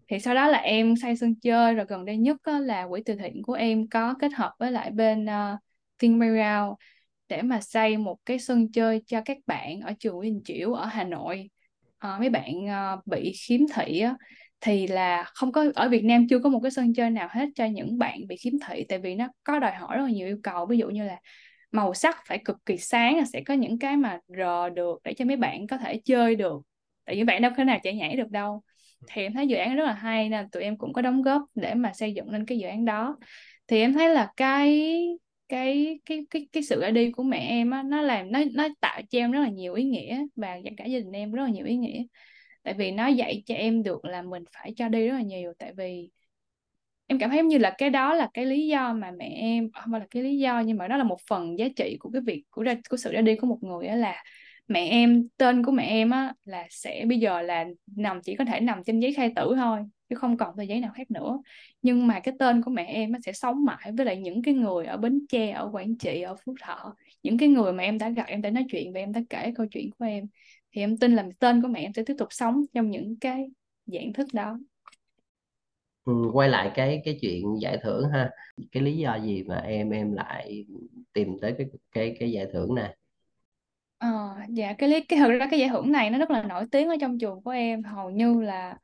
Thì sau đó là em xây sân chơi rồi gần đây nhất là quỹ từ thiện của em có kết hợp với lại bên uh, Think Merrill để mà xây một cái sân chơi cho các bạn ở trường Nguyễn Đình Chiểu ở Hà Nội. À, mấy bạn ờ, bị khiếm thị á, thì là không có ở Việt Nam chưa có một cái sân chơi nào hết cho những bạn bị khiếm thị tại vì nó có đòi hỏi rất là nhiều yêu cầu. Ví dụ như là màu sắc phải cực kỳ sáng sẽ có những cái mà rờ được để cho mấy bạn có thể chơi được tại vì bạn đâu có thể nào chạy nhảy được đâu. Thì em thấy dự án rất là hay nên tụi em cũng có đóng góp để mà xây dựng lên cái dự án đó. Thì em thấy là cái cái cái cái cái sự ra đi của mẹ em á, nó làm, nó nó tạo cho em rất là nhiều ý nghĩa và cả gia đình em rất là nhiều ý nghĩa. Tại vì nó dạy cho em được là mình phải cho đi rất là nhiều, tại vì em cảm thấy như là cái đó là cái lý do mà mẹ em à, không phải là cái lý do nhưng mà đó là một phần giá trị của cái việc, của ra, của sự ra đi của một người á, là mẹ em, tên của mẹ em á, là sẽ bây giờ là nằm, chỉ có thể nằm trên giấy khai tử thôi chứ không còn tờ giấy nào khác nữa. Nhưng mà cái tên của mẹ em nó sẽ sống mãi với lại những cái người ở Bến Tre ở Quảng Trị ở Phú Thọ. Những cái người mà em đã gặp em đã nói chuyện và em đã kể câu chuyện của em thì em tin là tên của mẹ em sẽ tiếp tục sống trong những cái dạng thức đó. Ừ, quay lại cái cái chuyện giải thưởng ha. Cái lý do gì mà em em lại tìm tới cái cái cái giải thưởng này? Ờ, dạ cái lý cái thực ra cái giải thưởng này nó rất là nổi tiếng ở trong trường của em. Hầu như là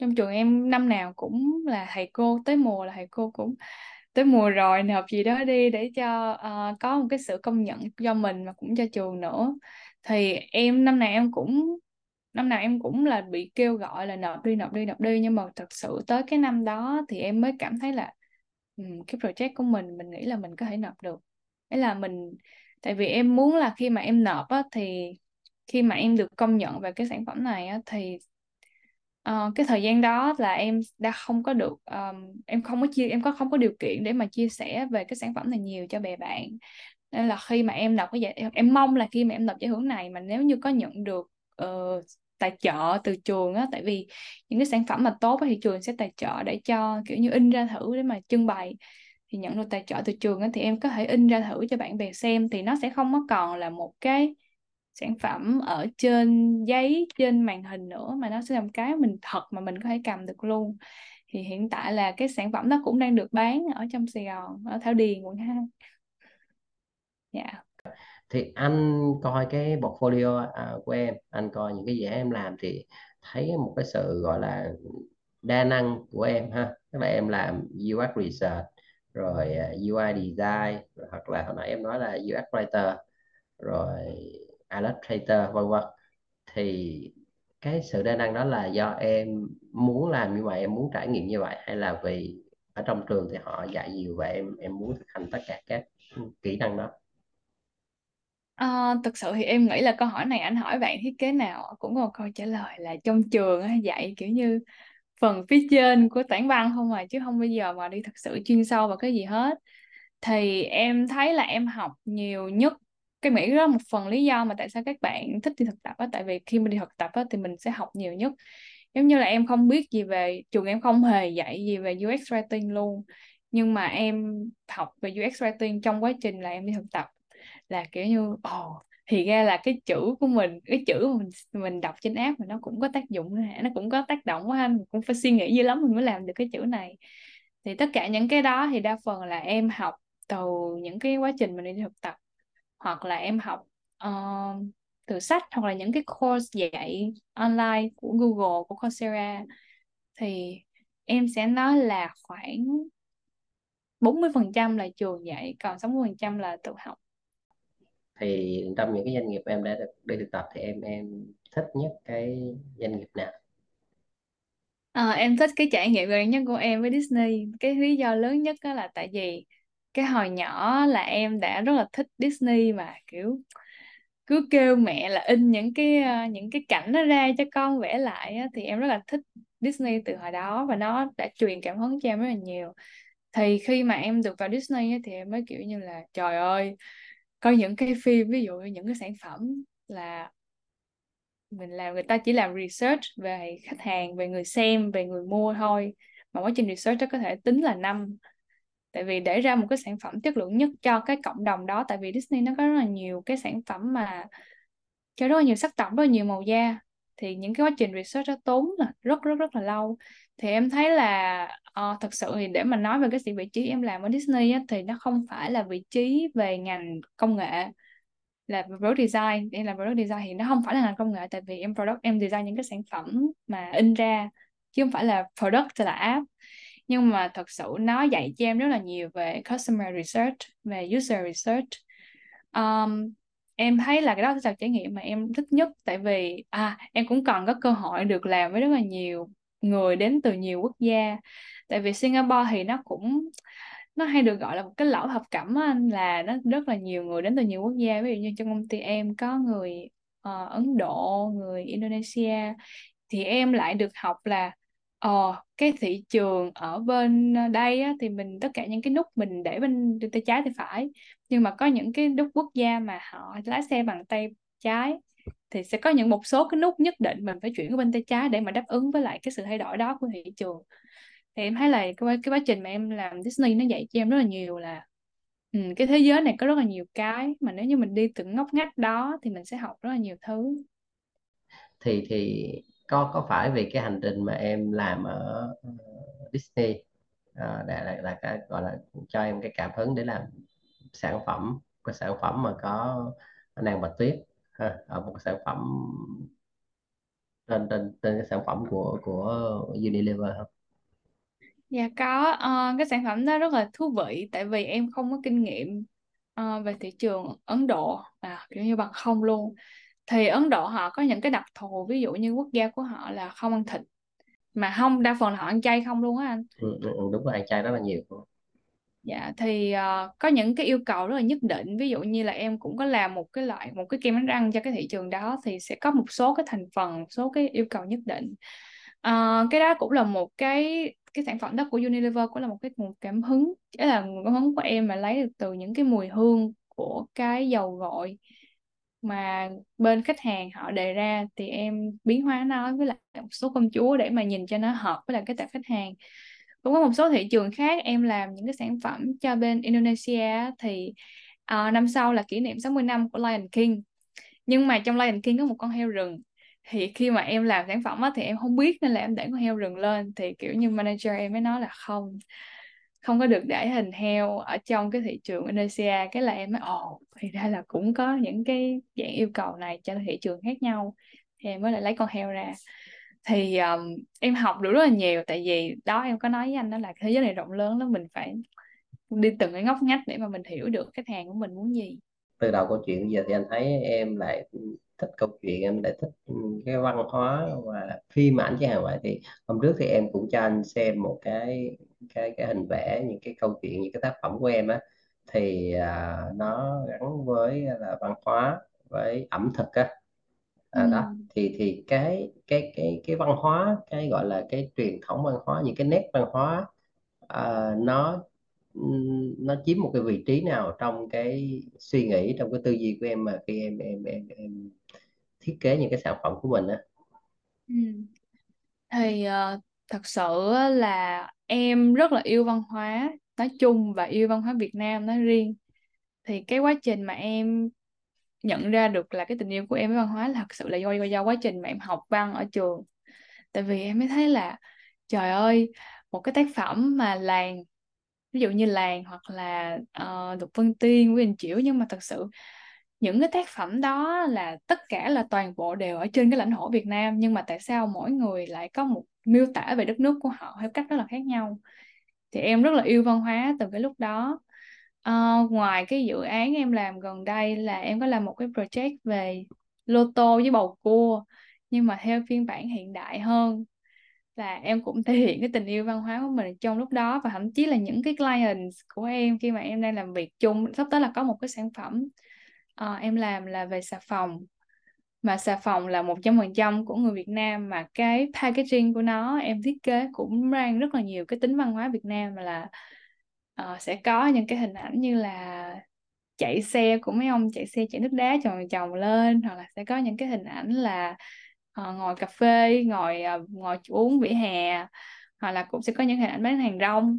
trong trường em năm nào cũng là thầy cô tới mùa là thầy cô cũng tới mùa rồi nộp gì đó đi để cho uh, có một cái sự công nhận cho mình và cũng cho trường nữa. Thì em năm nào em cũng năm nào em cũng là bị kêu gọi là nộp đi nộp đi nộp đi. Nhưng mà thật sự tới cái năm đó thì em mới cảm thấy là um, cái project của mình mình nghĩ là mình có thể nộp được. Ấy là mình tại vì em muốn là khi mà em nộp á, thì khi mà em được công nhận về cái sản phẩm này á, thì uh, cái thời gian đó là em đã không có được um, em không có chia em có không có điều kiện để mà chia sẻ về cái sản phẩm này nhiều cho bè bạn. Nên là khi mà em nộp cái giải em, em mong là khi mà em nộp giải thưởng này mà nếu như có nhận được uh, tài trợ từ trường á tại vì những cái sản phẩm mà tốt thì trường sẽ tài trợ để cho kiểu như in ra thử để mà trưng bày. Thì nhận được tài trợ từ trường á thì em có thể in ra thử cho bạn bè xem thì nó sẽ không có còn là một cái sản phẩm ở trên giấy, trên màn hình nữa mà nó sẽ làm cái mình thật mà mình có thể cầm được luôn. Thì hiện tại là cái sản phẩm đó cũng đang được bán ở trong Sài Gòn, ở Thảo Điền, quận 2 dạ. Yeah. thì anh coi cái portfolio à, của em, anh coi những cái gì em làm thì thấy một cái sự, gọi là, đa năng của em ha. Tức là em làm UX research, rồi à, UI design, rồi hoặc là hồi nãy em nói là UX writer, rồi Illustrator vân vân thì cái sự đa năng đó là do em muốn làm như vậy em muốn trải nghiệm như vậy hay là vì ở trong trường thì họ dạy nhiều và em em muốn thực hành tất cả các kỹ năng đó? À, thực sự thì em nghĩ là câu hỏi này anh hỏi bạn thiết kế nào cũng có một câu trả lời là trong trường dạy kiểu như phần phía trên của tảng văn không à chứ không bây giờ mà đi thực sự chuyên sâu vào cái gì hết. Thì em thấy là em học nhiều nhất cái nghĩ đó một phần lý do mà tại sao các bạn thích đi thực tập á tại vì khi mình đi thực tập á thì mình sẽ học nhiều nhất. Giống như là em không biết gì về trường em không hề dạy gì về UX writing luôn nhưng mà em học về UX writing trong quá trình là em đi thực tập là kiểu như ồ oh, thì ra là cái chữ của mình cái chữ mà mình mình đọc trên app mà nó cũng có tác dụng nó cũng có tác động quá anh cũng phải suy nghĩ dữ lắm mình mới làm được cái chữ này. Thì tất cả những cái đó thì đa phần là em học từ những cái quá trình mình đi thực tập hoặc là em học uh, từ sách hoặc là những cái course dạy online của Google của Coursera thì em sẽ nói là khoảng 40% là trường dạy còn 60% là tự học. Thì trong những cái doanh nghiệp em đã được đi thực tập thì em em thích nhất cái doanh nghiệp nào? À, em thích cái trải nghiệm gần nhất của em với Disney. Cái lý do lớn nhất đó là tại vì cái hồi nhỏ là em đã rất là thích Disney mà kiểu cứ kêu mẹ là in những cái ờ, những cái cảnh nó ra cho con vẽ lại á, thì em rất là thích Disney từ hồi đó và nó đã truyền cảm hứng cho em rất là nhiều. Thì khi mà em được vào Disney á, thì em mới kiểu như là trời ơi coi những cái phim ví dụ như những cái sản phẩm là mình làm người ta chỉ làm research về khách hàng về người xem về người mua thôi mà quá trình research đó có thể tính là năm tại vì để ra một cái sản phẩm chất lượng nhất cho cái cộng đồng đó tại vì Disney nó có rất là nhiều cái sản phẩm mà cho rất là nhiều sắc tộc rất là nhiều màu da. Thì những cái quá trình research nó tốn là rất rất rất là lâu. Thì em thấy là uh, thật sự thì để mà nói về cái vị trí em làm ở Disney á, thì nó không phải là vị trí về ngành công nghệ là product design. Em làm product design thì nó không phải là ngành công nghệ tại vì em product em design những cái sản phẩm mà in ra chứ không phải là product là app nhưng mà thật sự nó dạy cho em rất là nhiều về customer research về user research. Um, em thấy là cái đó là trải nghiệm mà em thích nhất. Tại vì à em cũng còn có cơ hội được làm với rất là nhiều người đến từ nhiều quốc gia. Tại vì Singapore thì nó cũng nó hay được gọi là một cái lẩu thập cẩm á anh là nó rất là nhiều người đến từ nhiều quốc gia. Ví dụ như trong công ty em có người uh, Ấn Độ người Indonesia. Thì em lại được học là ờ cái thị trường ở bên ờ, đây á, thì mình tất cả những cái nút mình để bên tay trái tay phải. Nhưng mà có những cái nút quốc gia mà họ lái xe bằng tay trái thì sẽ có những một số cái nút nhất định mình phải chuyển qua bên tay trái để mà đáp ứng với lại cái sự thay đổi đó của thị trường. Thì em thấy là cái, cái quá trình mà em làm Disney nó dạy cho em rất là nhiều là ừ, cái thế giới này có rất là nhiều cái mà nếu như mình đi từng ngóc ngách đó thì mình sẽ học rất là nhiều thứ. Thì thì có có phải vì cái hành trình mà em làm ở ờ, Disney à, là, là là cái gọi là cho em cái cảm hứng để làm sản phẩm cái sản phẩm mà có nàng bạch tuyết ha, ở một sản phẩm trên trên trên cái sản phẩm của của Unilever không? Dạ có uh, cái sản phẩm đó rất là thú vị tại vì em không có kinh nghiệm uh, về thị trường Ấn Độ à, kiểu như bằng không luôn thì Ấn Độ họ có những cái đặc thù ví dụ như quốc gia của họ là không ăn thịt. Mà không đa phần là họ ăn chay không luôn á anh. Ừ, ừ, ừ, đúng rồi ăn chay rất là nhiều. Dạ thì ờ, có những cái yêu cầu rất là nhất định. Ví dụ như là em cũng có làm một cái loại một cái kem đánh răng cho cái thị trường đó thì sẽ có một số cái thành phần một số cái yêu cầu nhất định. Ờ, cái đó cũng là một cái cái sản phẩm đó của Unilever cũng là một cái nguồn cảm hứng đó là nguồn cảm hứng của em mà lấy được từ những cái mùi hương của cái dầu gội mà bên khách hàng họ đề ra thì em biến hóa nó với lại một số công chúa để mà nhìn cho nó hợp với lại cái tập khách hàng. Cũng có một số thị trường khác em làm những cái sản phẩm cho bên Indonesia thì uh, năm sau là kỷ niệm 60 năm của Lion King. Nhưng mà trong Lion King có một con heo rừng. Thì khi mà em làm sản phẩm á, thì em không biết nên là em để con heo rừng lên. Thì kiểu như manager em mới nói là không không có được để hình heo ở trong cái thị trường Indonesia cái là em mới ồ thì ra là cũng có những cái dạng yêu cầu này cho thị trường khác nhau. Thì em mới lại lấy con heo ra. Thì um, em học được rất là nhiều tại vì đó em có nói với anh đó là thế giới này rộng lớn lắm mình phải đi từng cái ngóc ngách để mà mình hiểu được khách hàng của mình muốn gì. Từ đầu câu chuyện giờ thì anh thấy em lại thích câu chuyện em lại thích cái văn hóa và phim ảnh chẳng hạn vậy thì hôm trước thì em cũng cho anh xem một cái cái cái hình vẽ những cái câu chuyện những cái tác phẩm của em á thì à, nó gắn với là văn hóa với ẩm thực á ừ. à, đó thì thì cái cái cái cái văn hóa cái gọi là cái truyền thống văn hóa những cái nét văn hóa à, nó nó chiếm một cái vị trí nào trong cái suy nghĩ trong cái tư duy của em mà khi em em em, em thiết kế những cái sản phẩm của mình á. Ừ. thì uh, thật sự là em rất là yêu văn hóa nói chung và yêu văn hóa Việt Nam nói riêng. Thì cái quá trình mà em nhận ra được là cái tình yêu của em với văn hóa là thật sự là do do quá trình mà em học văn ở trường. Tại vì em mới thấy là trời ơi một cái tác phẩm mà làng ví dụ như làng hoặc là uh, Lục Vân Tiên của anh Chiểu nhưng mà thật sự những cái tác phẩm đó là tất cả là toàn bộ đều ở trên cái lãnh thổ Việt Nam nhưng mà tại sao mỗi người lại có một miêu tả về đất nước của họ theo cách rất là khác nhau? Thì em rất là yêu văn hóa từ cái lúc đó. À, ngoài cái dự án em làm gần đây là em có làm một cái project về lô tô với bầu cua nhưng mà theo phiên bản hiện đại hơn. Là em cũng thể hiện cái tình yêu văn hóa của mình trong lúc đó và thậm chí là những cái clients của em khi mà em đang làm việc chung sắp tới là có một cái sản phẩm ờ, em làm là về xà phòng. Mà xà phòng là một trăm phần trăm của người Việt Nam mà cái packaging của nó em thiết kế cũng mang rất là nhiều cái tính văn hóa Việt Nam là ờ, sẽ có những cái hình ảnh như là chạy xe của mấy ông chạy xe chạy nước đá chồng chồng lên hoặc là sẽ có những cái hình ảnh là ờ, ngồi cà phê ngồi ờ, ngồi uống vỉa hè hoặc là cũng sẽ có những hình ảnh bán hàng rong.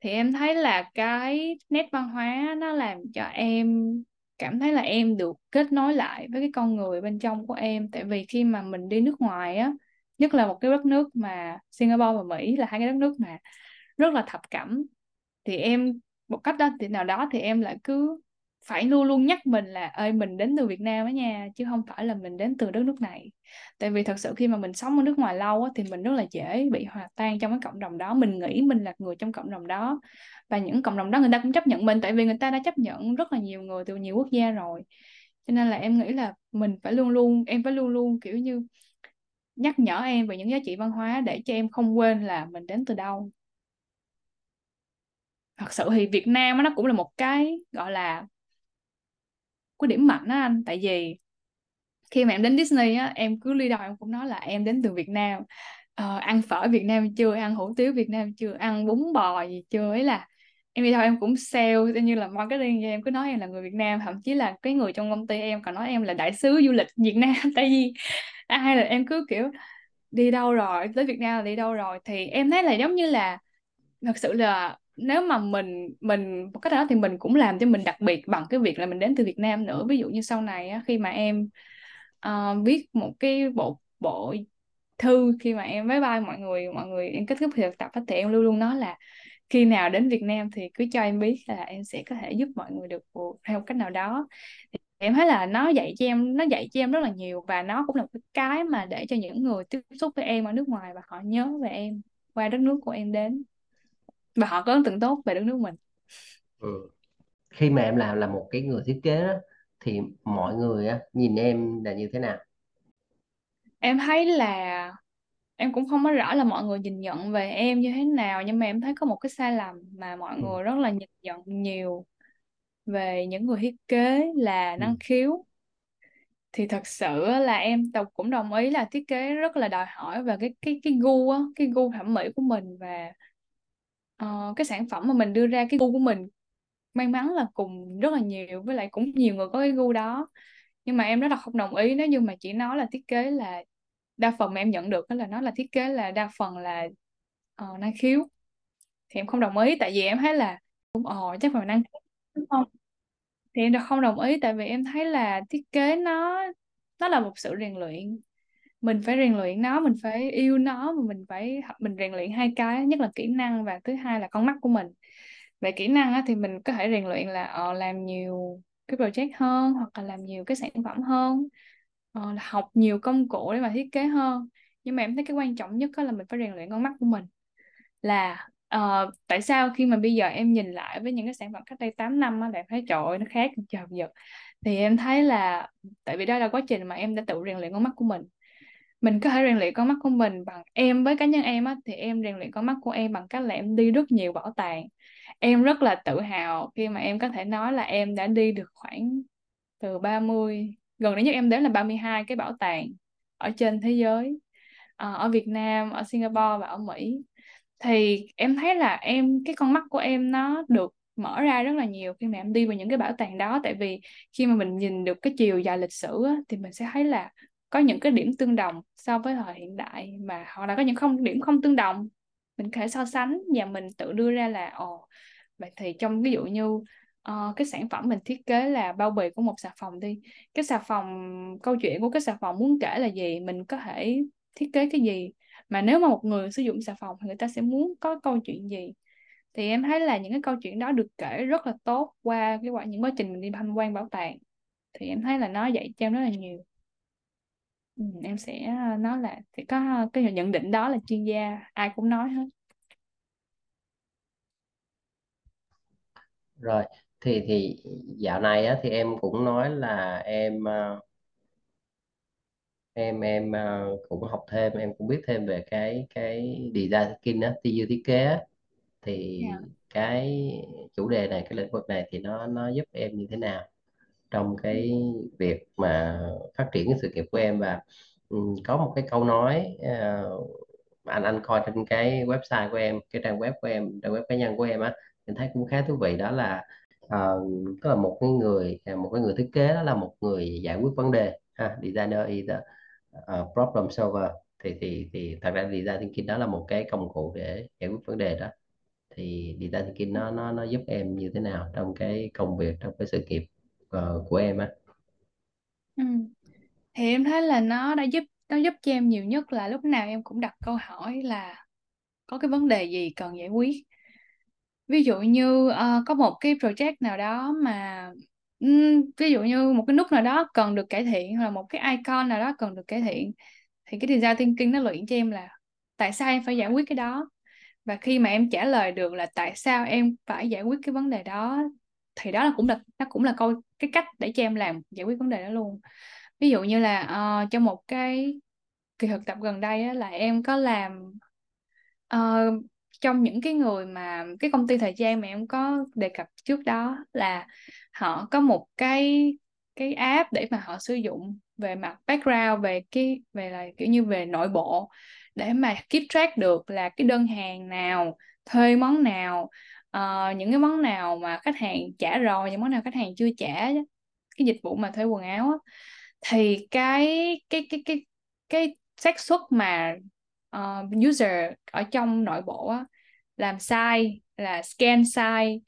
Thì em thấy là cái nét văn hóa nó làm cho em cảm thấy là em được kết nối lại với cái con người bên trong của em. Tại vì khi mà mình đi nước ngoài á nhất là một cái đất nước mà Singapore và Mỹ là hai cái đất nước mà rất là thập cẩm thì em một cách đó thì nào đó thì em lại cứ phải luôn luôn nhắc mình là ơi mình đến từ Việt Nam á nha chứ không phải là mình đến từ đất nước này. Tại vì thật sự khi mà mình sống ở nước ngoài lâu á, thì mình rất là dễ bị hòa tan trong cái cộng đồng đó. Mình nghĩ mình là người trong cộng đồng đó và những cộng đồng đó người ta cũng chấp nhận mình tại vì người ta đã chấp nhận rất là nhiều người từ nhiều quốc gia rồi. Cho nên là em nghĩ là mình phải luôn luôn em phải luôn luôn kiểu như nhắc nhở em về những giá trị văn hóa để cho em không quên là mình đến từ đâu. Thật sự thì Việt Nam nó cũng là một cái gọi là có điểm mạnh đó anh. Tại vì khi mà em đến Disney á em cứ đi đâu em cũng nói là em đến từ Việt Nam. Ờ, ăn phở Việt Nam chưa ăn hủ tiếu Việt Nam chưa ăn bún bò gì chưa ấy là em đi đâu em cũng sale như là marketing em cứ nói em là người Việt Nam thậm chí là cái người trong công ty em còn nói em là đại sứ du lịch Việt Nam. Tại vì ai là em cứ kiểu đi đâu rồi tới Việt Nam là đi đâu rồi thì em thấy là giống như là thật sự là nếu mà mình mình một cách đó thì mình cũng làm cho mình đặc biệt bằng cái việc là mình đến từ Việt Nam nữa. Ví dụ như sau này á, khi mà em uh, viết một cái bộ bộ thư khi mà em với ba mọi người mọi người em kết thúc thực tập thì em luôn luôn nói là khi nào đến Việt Nam thì cứ cho em biết là em sẽ có thể giúp mọi người được theo cách nào đó. Em thấy là nó dạy cho em nó dạy cho em rất là nhiều và nó cũng là cái cái mà để cho những người tiếp xúc với em ở nước ngoài và họ nhớ về em qua đất nước của em đến. Và họ có ấn tượng tốt về đất nước mình. Ừ. khi mà em làm là một cái người thiết kế đó, thì mọi người á, nhìn em là như thế nào? Em thấy là em cũng không có rõ là mọi người nhìn nhận về em như thế nào nhưng mà em thấy có một cái sai lầm mà mọi ừ. người rất là nhìn nhận nhiều về những người thiết kế là Ừ. năng khiếu thì thật sự là em tao cũng đồng ý là thiết kế rất là đòi hỏi về cái cái cái gu á cái gu thẩm mỹ của mình và ờ, cái sản phẩm mà mình đưa ra cái gu của mình may mắn là cùng rất là nhiều với lại cũng nhiều người có cái gu đó nhưng mà em rất là không đồng ý nếu như mà chỉ nói là thiết kế là đa phần mà em nhận được đó là nó là thiết kế là đa phần là uh, năng khiếu. Thì em không đồng ý tại vì em thấy là cũng ồ chắc phải năng khiếu đúng không? Thì em đã không đồng ý tại vì em thấy là thiết kế nó nó là một sự rèn luyện. Mình phải rèn luyện nó mình phải yêu nó mà mình phải mình rèn luyện hai cái nhất là kỹ năng và thứ hai là con mắt của mình. Về kỹ năng á, thì mình có thể rèn luyện là ờ, làm nhiều cái project hơn hoặc là làm nhiều cái sản phẩm hơn ờ, là học nhiều công cụ để mà thiết kế hơn. Nhưng mà em thấy cái quan trọng nhất đó là mình phải rèn luyện con mắt của mình. Là uh, tại sao khi mà bây giờ em nhìn lại với những cái sản phẩm cách đây 8 năm á là em thấy trời ơi nó khác trời giật. Thì em thấy là tại vì đó là quá trình mà em đã tự rèn luyện con mắt của mình. Mình có thể rèn luyện con mắt của mình bằng em với cá nhân em á thì em rèn luyện con mắt của em bằng cách là em đi rất nhiều bảo tàng. Em rất là tự hào khi mà em có thể nói là em đã đi được khoảng từ 30 gần đây nhất em đến là 32 cái bảo tàng ở trên thế giới à, ở Việt Nam ở Singapore và ở Mỹ. Thì em thấy là em cái con mắt của em nó được mở ra rất là nhiều khi mà em đi vào những cái bảo tàng đó. Tại vì khi mà mình nhìn được cái chiều dài lịch sử á, thì mình sẽ thấy là có những cái điểm tương đồng so với thời hiện đại mà hoặc là có những không điểm không tương đồng. Mình có thể so sánh và mình tự đưa ra là ồ vậy thì trong ví dụ như uh, cái sản phẩm mình thiết kế là bao bì của một xà phòng đi. Cái xà phòng câu chuyện của cái xà phòng muốn kể là gì mình có thể thiết kế cái gì? Mà nếu mà một người sử dụng xà phòng thì người ta sẽ muốn có câu chuyện gì? Thì em thấy là những cái câu chuyện đó được kể rất là tốt qua cái quả những quá trình mình đi tham quan bảo tàng. Thì em thấy là nó dạy cho em rất là nhiều. Ừ, em sẽ ờ, nói là thì có ờ, cái nhận định đó là chuyên gia ai cũng nói hết. Rồi thì thì dạo này á, thì em cũng nói là em ờ, em em ờ, cũng học thêm em cũng biết thêm về cái cái design thinking á tư duy thiết kế á. thì Dạ. cái chủ đề này cái lĩnh vực này thì nó nó giúp em như thế nào trong cái việc mà phát triển cái sự nghiệp của em và ừ, có một cái câu nói ờ, mà anh anh coi trên cái website của em cái trang web của em trang web cá nhân của em á mình thấy cũng khá thú vị đó là ờ, tức là một cái người à, một cái người thiết kế đó là một người giải quyết vấn đề ha designer is a, a problem solver. Thì thì thì thật ra design thinking đó là một cái công cụ để giải quyết vấn đề đó. Thì design thinking nó nó nó giúp em như thế nào trong cái công việc trong cái sự nghiệp uh, của em á? Ừ. thì em thấy là nó đã giúp nó giúp cho em nhiều nhất là lúc nào em cũng đặt câu hỏi là có cái vấn đề gì cần giải quyết? Ví dụ như ờ, có một cái project nào đó mà ừm, ví dụ như một cái nút nào đó cần được cải thiện hoặc là một cái icon nào đó cần được cải thiện thì cái design thinking nó luyện cho em là tại sao em phải giải quyết cái đó? Và khi mà em trả lời được là tại sao em phải giải quyết cái vấn đề đó thì đó là cũng là nó cũng là câu cái cách để cho em làm giải quyết vấn đề đó luôn. Ví dụ như là ờ, trong một cái kỳ thực tập gần đây á, là em có làm ờ, trong những cái người mà cái công ty thời trang mà em có đề cập trước đó là họ có một cái cái app để mà họ sử dụng về mặt background về cái về là kiểu như về nội bộ để mà keep track được là cái đơn hàng nào thuê món nào uh, những cái món nào mà khách hàng trả rồi những món nào khách hàng chưa trả cái dịch vụ mà thuê quần áo á, thì cái cái cái cái cái xác suất mà uh, user ở trong nội bộ á, làm sai là scan sai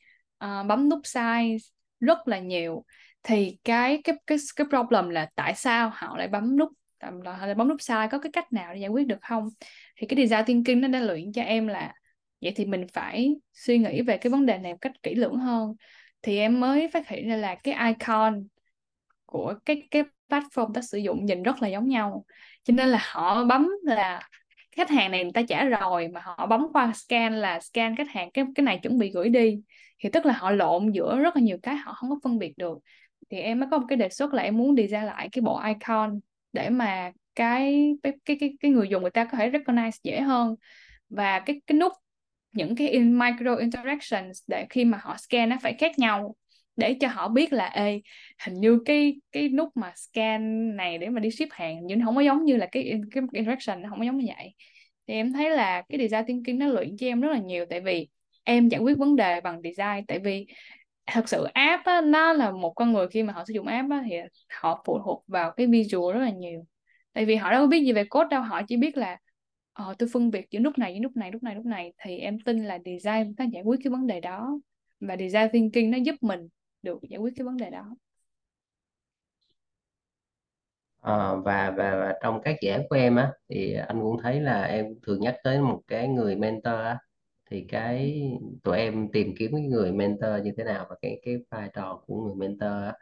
uh, bấm nút sai rất là nhiều. Thì cái cái cái cái problem là tại sao họ lại bấm nút họ lại bấm nút sai có cái cách nào để giải quyết được không? Thì cái design thinking nó đã luyện cho em là vậy thì mình phải suy nghĩ về cái vấn đề này một cách kỹ lưỡng hơn. Thì em mới phát hiện ra là cái icon của cái cái platform ta sử dụng nhìn rất là giống nhau. Cho nên là họ bấm là khách hàng này người ta trả rồi mà họ bấm qua scan là scan khách hàng, cái cái này chuẩn bị gửi đi. Thì tức là họ lộn giữa rất là nhiều cái họ không có phân biệt được. Thì em mới có một cái đề xuất là em muốn đi ra lại cái bộ icon để mà cái cái cái cái người dùng người ta có thể recognize dễ hơn. Và cái cái nút, những cái in micro interactions để khi mà họ scan nó phải khác nhau để cho họ biết là ê hình như cái cái nút mà scan này để mà đi ship hàng nhưng nó không có giống như là cái cái interaction nó không có giống như vậy. Thì em thấy là cái design thinking nó luyện cho em rất là nhiều tại vì em giải quyết vấn đề bằng design. Tại vì thật sự app á, nó là một con người khi mà họ sử dụng app á, thì họ phụ thuộc vào cái visual rất là nhiều. Tại vì họ đâu biết gì về code đâu họ chỉ biết là ờ, tôi phân biệt giữa nút này với nút này nút này nút này. Thì em tin là design nó giải quyết cái vấn đề đó và design thinking nó giúp mình được giải quyết cái vấn đề đó. Ờ, và, và và trong các dự án của em á thì anh cũng thấy là em thường nhắc tới một cái người mentor á. Thì cái tụi em tìm kiếm cái người mentor như thế nào và cái cái vai trò của người mentor á,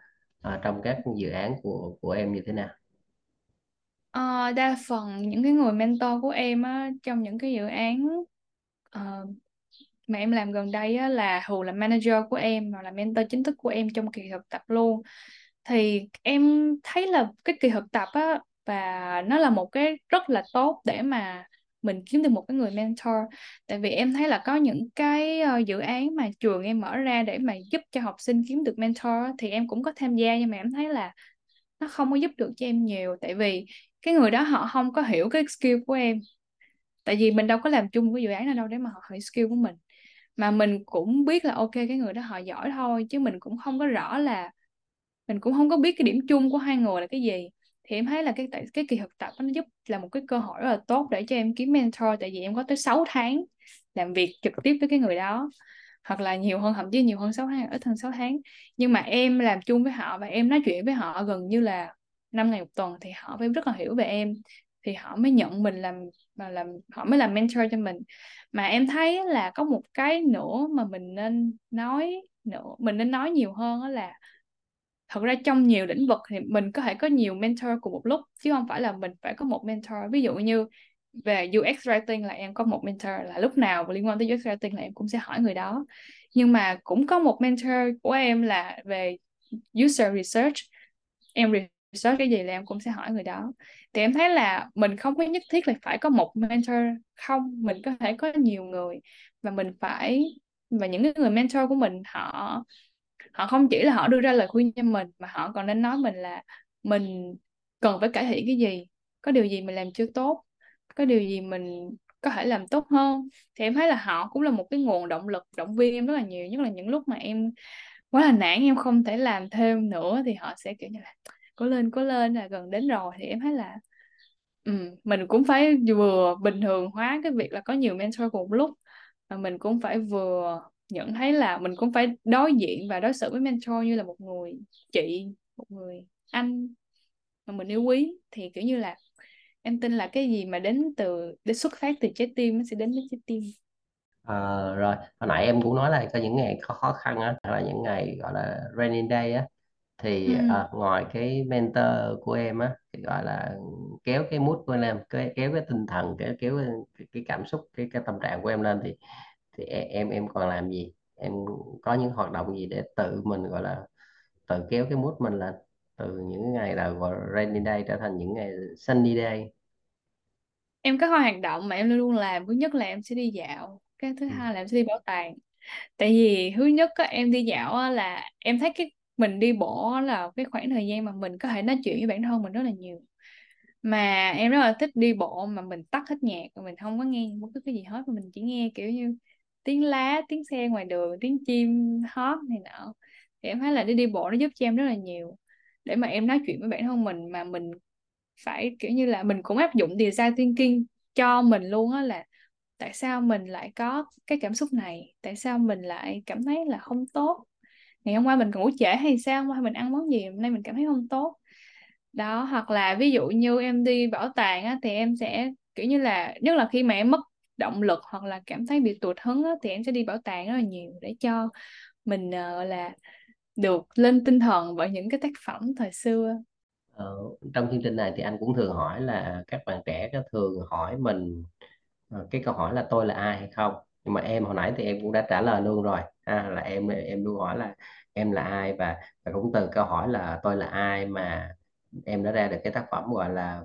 ờ, trong các dự án của của em như thế nào? Ờ, đa phần những cái người mentor của em á, trong những cái dự án ờ, mà em làm gần đây á, là Hù là manager của em và là mentor chính thức của em trong kỳ thực tập luôn. Thì em thấy là cái kỳ thực tập á và nó là một cái rất là tốt để mà mình kiếm được một cái người mentor. Tại vì em thấy là có những cái ờ, dự án mà trường em mở ra để mà giúp cho học sinh kiếm được mentor thì em cũng có tham gia nhưng mà em thấy là nó không có giúp được cho em nhiều. Tại vì cái người đó họ không có hiểu cái skill của em. Tại vì mình đâu có làm chung với dự án nào đâu để mà họ hiểu skill của mình mà mình cũng biết là, ok, cái người đó họ giỏi thôi, chứ mình cũng không có rõ là, mình cũng không có biết cái điểm chung của hai người là cái gì. Thì em thấy là cái tại, cái kỳ thực tập nó giúp là một cái cơ hội rất là tốt để cho em kiếm mentor, tại vì em có tới 6 tháng làm việc trực tiếp với cái người đó, hoặc là nhiều hơn, thậm chí nhiều hơn 6 tháng, ít hơn 6 tháng. Nhưng mà em làm chung với họ và em nói chuyện với họ gần như là 5 ngày một tuần thì họ phải rất là hiểu về em. Thì họ mới nhận mình làm mà làm, họ mới làm mentor cho mình. Mà em thấy là có một cái nữa mà mình nên nói nữa, mình nên nói nhiều hơn đó là thật ra trong nhiều lĩnh vực thì mình có thể có nhiều mentor cùng một lúc, chứ không phải là mình phải có một mentor. Ví dụ như về UX writing là em có một mentor là lúc nào liên quan tới UX writing là em cũng sẽ hỏi người đó. Nhưng mà cũng có một mentor của em là về user research. Em research cái gì là em cũng sẽ hỏi người đó. Thì em thấy là mình không có nhất thiết là phải có một mentor không, mình có thể có nhiều người và mình phải, và những cái người mentor của mình họ họ không chỉ là họ đưa ra lời khuyên cho mình mà họ còn nên nói mình là mình cần phải cải thiện cái gì, có điều gì mình làm chưa tốt, có điều gì mình có thể làm tốt hơn. Thì em thấy là họ cũng là một cái nguồn động lực, động viên em rất là nhiều, nhất là những lúc mà em quá là nản, em không thể làm thêm nữa thì họ sẽ kiểu như là cố lên cố lên là gần đến rồi thì em thấy là ừ, mình cũng phải vừa bình thường hóa cái việc là có nhiều mentor cùng một lúc và mình cũng phải vừa nhận thấy là mình cũng phải đối diện và đối xử với mentor như là một người chị một người anh mà mình yêu quý. Thì kiểu như là em tin là cái gì mà đến từ để xuất phát từ trái tim nó sẽ đến với trái tim. À, rồi hồi nãy em cũng nói là có những ngày khó khó khăn á là những ngày gọi là rainy day á thì ừ. à, ngoài cái mentor của em á thì gọi là kéo cái mood của em kéo, kéo cái tinh thần kéo kéo cái, cái cảm xúc cái cái tâm trạng của em lên thì thì e, em em còn làm gì em có những hoạt động gì để tự mình gọi là tự kéo cái mood mình lên từ những ngày là rainy day trở thành những ngày sunny day em có hai hoạt động mà em luôn luôn làm thứ nhất là em sẽ đi dạo cái thứ ừ. hai là em sẽ đi bảo tàng tại vì thứ nhất á, em đi dạo á, là em thấy cái mình đi bộ là cái khoảng thời gian mà mình có thể nói chuyện với bản thân mình rất là nhiều. Mà em rất là thích đi bộ mà mình tắt hết nhạc và mình không có nghe bất cứ cái gì hết mà mình chỉ nghe, kiểu như, tiếng lá, tiếng xe ngoài đường, tiếng chim hót này nọ. Thì em thấy là đi đi bộ nó giúp cho em rất là nhiều. Để mà em nói chuyện với bản thân mình mà mình phải, kiểu như là, mình cũng áp dụng design thinking cho mình luôn á là tại sao mình lại có cái cảm xúc này? Tại sao mình lại cảm thấy là không tốt? Ngày hôm qua mình ngủ trễ hay sao? Hôm qua mình ăn món gì? Hôm nay mình cảm thấy không tốt. Đó hoặc là ví dụ như em đi bảo tàng á, thì em sẽ kiểu như là nhất là khi mà em mất động lực hoặc là cảm thấy bị tụt hứng á, thì em sẽ đi bảo tàng rất là nhiều để cho mình uh, là được lên tinh thần bởi những cái tác phẩm thời xưa. Ờ, trong chương trình này thì anh cũng thường hỏi là các bạn trẻ có thường hỏi mình ờ, cái câu hỏi là tôi là ai hay không? Nhưng mà em hồi nãy thì em cũng đã trả lời luôn rồi ha, là em em luôn hỏi là em là ai? Và, và cũng từ câu hỏi là tôi là ai mà em đã ra được cái tác phẩm gọi là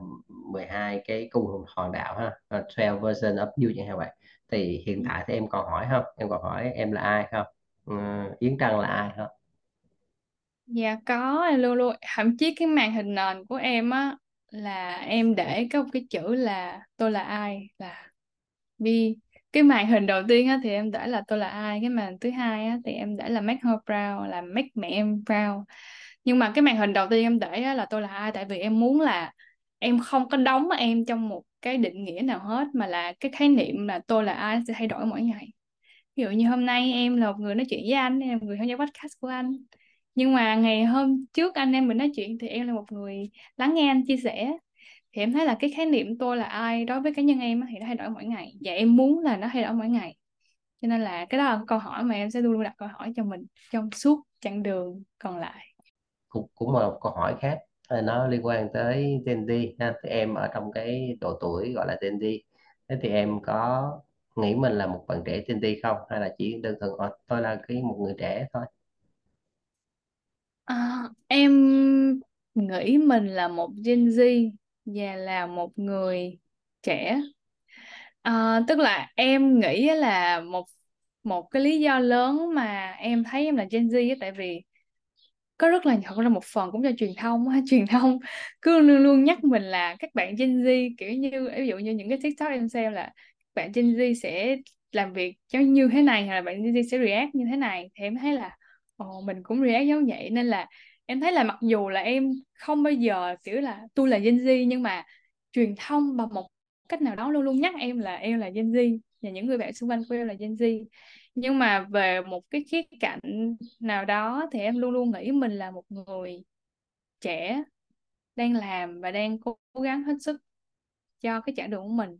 12 cái cung hoàng đạo ha uh, 12 version of you chẳng hạn vậy. Thì hiện tại thì em còn hỏi không? Em còn hỏi em là ai không? Ờ, Yến Trân là ai không? Dạ có em luôn luôn. Thậm chí cái màn hình nền của em á là em để có một cái chữ là tôi là ai? Là Vi cái màn hình đầu tiên á thì em để là tôi là ai cái màn thứ hai á thì em để là make her proud là make mẹ em proud nhưng mà cái màn hình đầu tiên em để á, là tôi là ai? Tại vì em muốn là em không có đóng em trong một cái định nghĩa nào hết mà là cái khái niệm là tôi là ai sẽ thay đổi mỗi ngày. Ví dụ như hôm nay em là một người nói chuyện với anh em là một người tham gia podcast của anh. Nhưng mà ngày hôm trước anh em mình nói chuyện thì em là một người lắng nghe anh chia sẻ thì em thấy là cái khái niệm tôi là ai đối với cá nhân em thì nó thay đổi mỗi ngày. Và em muốn là nó thay đổi mỗi ngày. Cho nên là cái đó là câu hỏi mà em sẽ luôn luôn đặt câu hỏi cho mình trong suốt chặng đường còn lại. Cũng cũng là một câu hỏi khác. Ờ, nó liên quan tới Gen Z ha. Thì em ở trong cái độ tuổi gọi là Gen Z. Thế thì em có nghĩ mình là một bạn trẻ Gen Z không? Hay là chỉ đơn thuần "Ờ, tôi là cái một người trẻ thôi? À, em nghĩ mình là một Gen Z và là một người trẻ. À, tức là em nghĩ là một một cái lý do lớn mà em thấy em là Gen Z ấy, tại vì có rất là thật ra một phần cũng do truyền thông ha truyền thông cứ luôn luôn nhắc mình là các bạn Gen Z kiểu như ví dụ như những cái TikTok em xem là các bạn Gen Z sẽ làm việc giống như thế này hay là bạn Gen Z sẽ react như thế này thì em thấy là ồ mình cũng react giống vậy nên là em thấy là mặc dù là em không bao giờ, kiểu là, tôi là Gen Z, nhưng mà truyền thông bằng một cách nào đó luôn luôn nhắc em là em là Gen Z, và những người bạn xung quanh của em là Gen Z. Nhưng mà về một cái khía cạnh nào đó thì em luôn luôn nghĩ mình là một người trẻ đang làm và đang cố gắng hết sức cho cái chặng đường của mình.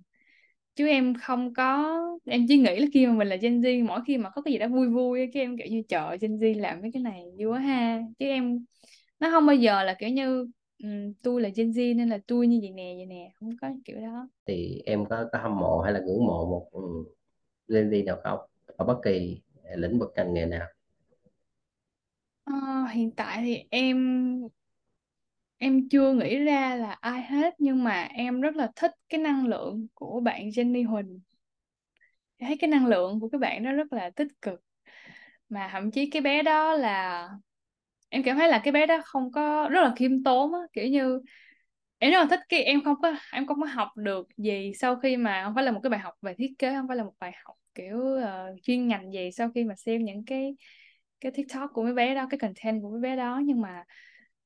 Chứ em không có, em chỉ nghĩ là khi mà mình là Gen Z, mỗi khi mà có cái gì đó vui vui cái em kiểu như chợ Gen Z làm mấy cái này vui quá ha. Chứ em nó không bao giờ là kiểu như um, tôi là Gen Z nên là tôi như vậy nè vậy nè không có kiểu đó. Thì em có, có hâm mộ hay là ngưỡng mộ một ừ, Gen Z nào không? Ở bất kỳ lĩnh vực ngành nghề nào? Ờ, hiện tại thì em em chưa nghĩ ra là ai hết nhưng mà em rất là thích cái năng lượng của bạn Jenny Huỳnh. Em thấy cái năng lượng của cái bạn đó rất là tích cực. Mà thậm chí cái bé đó là em cảm thấy là cái bé đó không có rất là khiêm tốn á kiểu như em rất là thích cái em không có em không có học được gì sau khi mà không phải là một cái bài học về thiết kế không phải là một bài học kiểu uh, chuyên ngành gì sau khi mà xem những cái cái TikTok của mấy bé đó cái content của mấy bé đó. Nhưng mà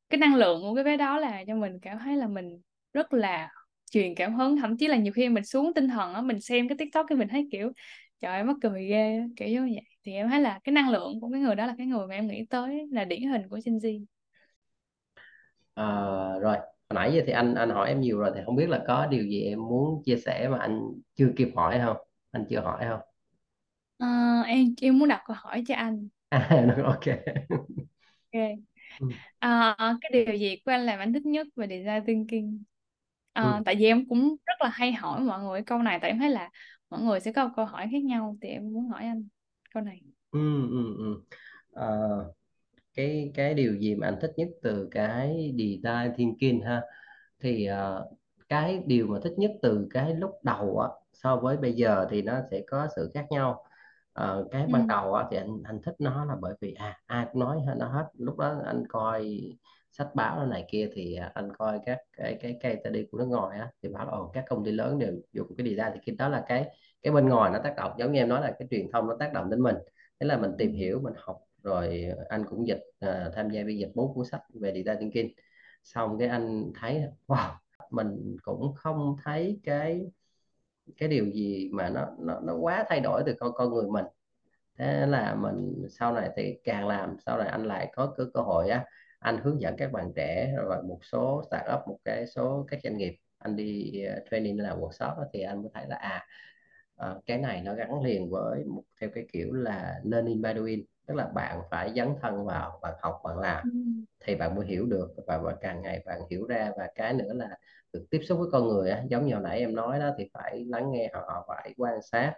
cái năng lượng của cái bé đó là cho mình cảm thấy là mình rất là truyền cảm hứng. Thậm chí là nhiều khi mình xuống tinh thần á mình xem cái TikTok cái mình thấy kiểu trời ơi mắc cười ghê. Á, kiểu như vậy. Thì em thấy là cái năng lượng của cái người đó là cái người mà em nghĩ tới là điển hình của Gen Z. Ờ, rồi. Hồi nãy giờ thì anh anh hỏi em nhiều rồi thì không biết là có điều gì em muốn chia sẻ mà anh chưa kịp hỏi không? Anh chưa hỏi không? Ờ, em em muốn đặt câu hỏi cho anh. À, ok. Ok. Ờ, cái điều gì của anh làm anh thích nhất về design thinking? Ờ, Ừ. tại vì em cũng rất là hay hỏi mọi người câu này tại em thấy là mọi người sẽ có một câu hỏi khác nhau thì em muốn hỏi anh câu này Ừ, ừ, ừ. Ờ, cái cái điều gì mà anh thích nhất từ cái design thinking ha thì ờ, cái điều mà thích nhất từ cái lúc đầu á so với bây giờ thì nó sẽ có sự khác nhau Ờ, cái ban ừ. đầu á, thì anh anh thích nó là bởi vì à ai cũng nói nó hết lúc đó anh coi sách báo này kia thì à, anh coi các cái cái case study của nước ngoài á thì bảo là ồ, các công ty lớn đều dùng cái design thì khi đó là cái cái bên ngoài nó tác động. Giống như em nói là cái truyền thông nó tác động đến mình. Thế là mình tìm hiểu mình học rồi anh cũng dịch uh, tham gia biên dịch bốn cuốn sách về design thinking. Xong cái anh thấy wow mình cũng không thấy cái cái điều gì mà nó nó nó quá thay đổi từ con con người mình. Thế là mình sau này thì càng làm sau này anh lại có cơ cơ hội á anh hướng dẫn các bạn trẻ rồi một số startup một cái số các doanh nghiệp anh đi ờ, training làm workshop á, thì anh mới thấy là à ờ, cái này nó gắn liền với một theo cái kiểu là learning by doing tức là bạn phải dấn thân vào bạn học bạn làm ừ. thì bạn mới hiểu được và, và càng ngày bạn hiểu ra và cái nữa là được tiếp xúc với con người á, giống như hồi nãy em nói đó thì phải lắng nghe họ phải quan sát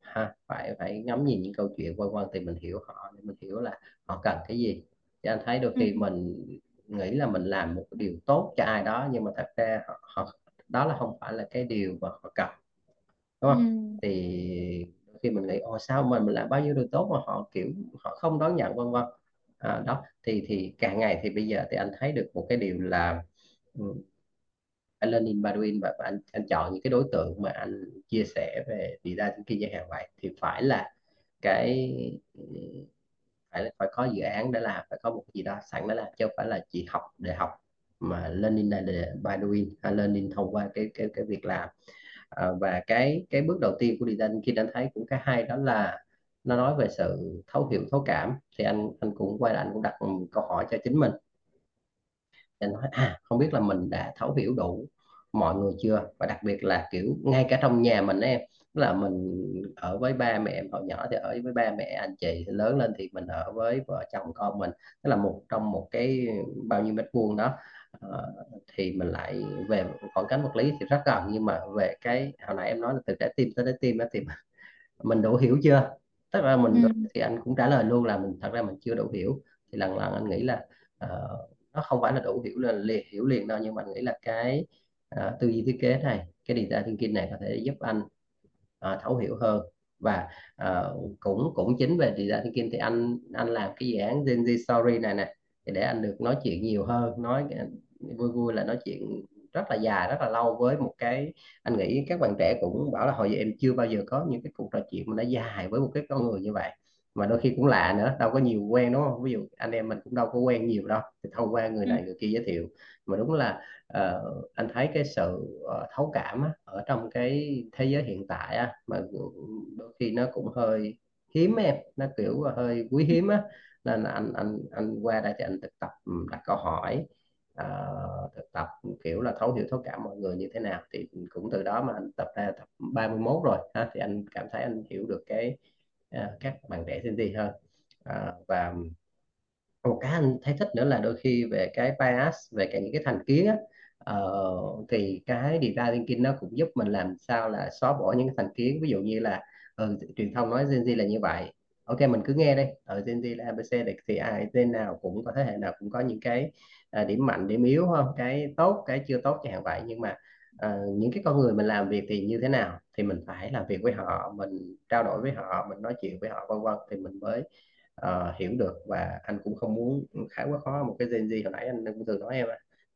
ha phải phải ngắm nhìn những câu chuyện vân vân thì mình hiểu họ mình hiểu là họ cần cái gì thì anh thấy đôi Ừ. khi mình nghĩ là mình làm một điều tốt cho ai đó nhưng mà thật ra họ, họ đó là không phải là cái điều mà họ cần đúng Ừ. không thì đôi khi mình nghĩ ồ sao mình mình làm bao nhiêu điều tốt mà họ kiểu họ không đón nhận vân vân à, đó thì thì càng ngày thì bây giờ thì anh thấy được một cái điều là ừ, anh lên in Bedouin và, và anh anh chọn những cái đối tượng mà anh chia sẻ về design thinking chẳng hạn vậy thì phải là cái phải phải có dự án để làm phải có một cái gì đó sẵn để làm chứ không phải là chỉ học để học mà learning là để by doing hay à, learning thông qua cái cái cái việc làm. À, và cái cái bước đầu tiên của design khi anh thấy cũng cái hay đó là nó nói về sự thấu hiểu thấu cảm. Thì anh anh cũng quay lại anh cũng đặt câu hỏi cho chính mình. Anh nói à không biết là mình đã thấu hiểu đủ mọi người chưa? Và đặc biệt là kiểu ngay cả trong nhà mình em là mình ở với ba mẹ em hồi nhỏ thì ở với ba mẹ anh chị lớn lên thì mình ở với vợ chồng con mình. Tức là một trong một cái bao nhiêu mét vuông đó. Ờ, thì mình lại về khoảng cách vật lý thì rất gần nhưng mà về cái hồi nãy em nói là từ trái tim tới trái tim đó thì mình đủ hiểu chưa? Tức là mình Ừ. thì anh cũng trả lời luôn là mình thật ra mình chưa đủ hiểu. Thì lần lần anh nghĩ là ờ, nó không phải là đủ hiểu là liền hiểu liền đâu nhưng mà anh nghĩ là cái ờ, tư duy thiết kế này cái design thinking này có thể giúp anh ờ, thấu hiểu hơn. Và ờ, cũng cũng chính về design thinking thì anh anh làm cái dự án Gen Z Story này nè thì để anh được nói chuyện nhiều hơn nói vui vui là nói chuyện rất là dài rất là lâu với một cái anh nghĩ các bạn trẻ cũng bảo là hồi giờ em chưa bao giờ có những cái cuộc trò chuyện mà nó dài với một cái con người như vậy. Mà đôi khi cũng lạ nữa đâu có nhiều quen đúng không? Ví dụ anh em mình cũng đâu có quen nhiều đâu thì thông qua người Ừ. này người kia giới thiệu. Mà đúng là uh, anh thấy cái sự uh, thấu cảm á, ở trong cái thế giới hiện tại á, mà đôi khi nó cũng hơi hiếm em nó kiểu hơi quý hiếm á nên anh anh anh qua đây thì anh thực tập ừ, đặt câu hỏi uh, thực tập kiểu là thấu hiểu thấu cảm mọi người như thế nào thì cũng từ đó mà anh tập ra tập 31 rồi ha thì anh cảm thấy anh hiểu được cái uh, các bạn trẻ Gen Z hơn. Uh, và một cái anh thấy thích nữa là đôi khi về cái bias về cái những cái thành kiến á uh, thì cái design thinking nó cũng giúp mình làm sao là xóa bỏ những cái thành kiến. Ví dụ như là ừ, truyền thông nói Gen Z là như vậy. Ok mình cứ nghe đi. Ở Gen Z là ABC thì, thì ai tên nào cũng có thế hệ nào cũng có những cái à, điểm mạnh điểm yếu không? Cái tốt cái chưa tốt chẳng hạn vậy. Nhưng mà à, những cái con người mình làm việc thì như thế nào? Thì mình phải làm việc với họ mình trao đổi với họ mình nói chuyện với họ vân vân. Thì mình mới uh, hiểu được. Và anh cũng không muốn khá quá khó. Một cái Gen Z hồi nãy anh cũng từng nói em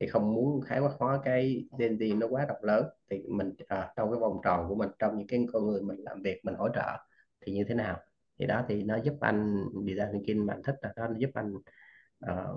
thì không muốn khái quát hóa cái Gen Z nó quá rộng lớn. Thì mình à, trong cái vòng tròn của mình trong những cái con người mình làm việc mình hỗ trợ thì như thế nào? Thì đó thì nó giúp anh design thinking mà anh thích là nó giúp anh ờ,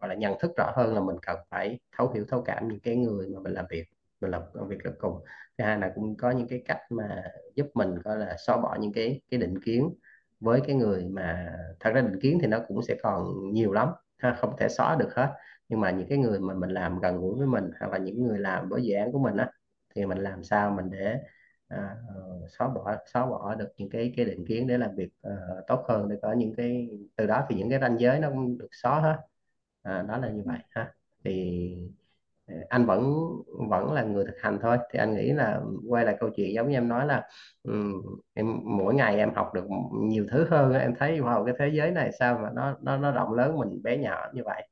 gọi là nhận thức rõ hơn là mình cần phải thấu hiểu thấu cảm những cái người mà mình làm việc mình làm công việc được cùng. Thứ hai là cũng có những cái cách mà giúp mình gọi là xóa bỏ những cái cái định kiến với cái người mà thật ra định kiến thì nó cũng sẽ còn nhiều lắm ha, không thể xóa được hết nhưng mà những cái người mà mình làm gần gũi với mình hoặc là những người làm với dự án của mình á thì mình làm sao mình để à, ờ, xóa bỏ xóa bỏ được những cái cái định kiến để làm việc à, tốt hơn để có những cái từ đó thì những cái ranh giới nó cũng được xóa hết. À, đó là như vậy ha. Thì ờ, anh vẫn vẫn là người thực hành thôi. Thì anh nghĩ là quay lại câu chuyện giống như em nói là em mỗi ngày em học được nhiều thứ hơn em thấy wow cái thế giới này sao mà nó nó nó rộng lớn mình bé nhỏ như vậy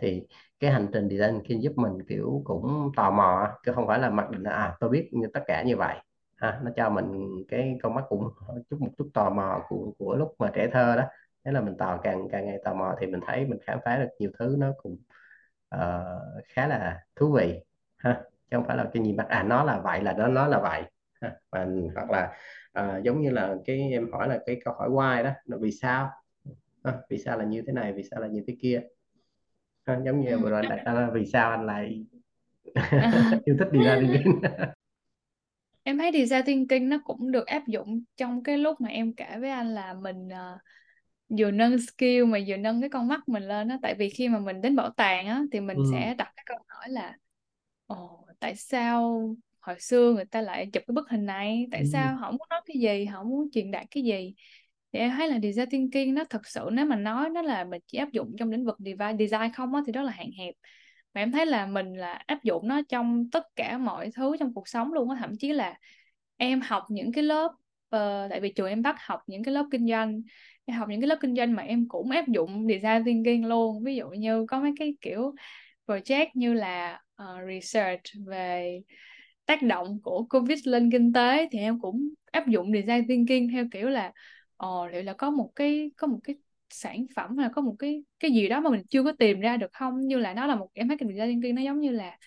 thì cái hành trình design thinking giúp mình kiểu cũng tò mò chứ không phải là mặc định là à tôi biết như tất cả như vậy. Ha, nó cho mình cái con mắt cũng chút một chút tò mò của của lúc mà trẻ thơ đó. Thế là mình tò càng càng ngày tò mò thì mình thấy mình khám phá được nhiều thứ nó cũng uh, khá là thú vị. Ha chứ không phải là cái gì bắt à nó là vậy là nó nó là vậy. Ha. Và, hoặc là uh, giống như là cái em hỏi là cái câu hỏi why đó là vì sao? Ha, vì sao là như thế này vì sao là như thế kia? Ha, giống như vừa rồi anh đặt ra vì sao anh lại À, yêu thích design thinking? Em thấy design thinking nó cũng được áp dụng trong cái lúc mà em kể với anh là mình ờ, vừa nâng skill mà vừa nâng cái con mắt mình lên á. Tại vì khi mà mình đến bảo tàng á thì mình ừ, sẽ đặt cái câu hỏi là ồ tại sao hồi xưa người ta lại chụp cái bức hình này? Tại ừ, sao họ muốn nói cái gì? Họ muốn truyền đạt cái gì thì em thấy là design thinking nó thật sự nếu mà nói nó là mình chỉ áp dụng trong lĩnh vực design không á thì đó là hạn hẹp. Mà em thấy là mình là áp dụng nó trong tất cả mọi thứ trong cuộc sống luôn á thậm chí là em học những cái lớp uh, tại vì trường em bắt học những cái lớp kinh doanh em học những cái lớp kinh doanh mà em cũng áp dụng design thinking luôn. Ví dụ như có mấy cái kiểu project như là uh, research về tác động của covid lên kinh tế thì em cũng áp dụng design thinking theo kiểu là ồ liệu là có một cái có một cái sản phẩm hay là có một cái cái gì đó mà mình chưa có tìm ra được không như là nó là một em thấy cái design thinking nó giống như là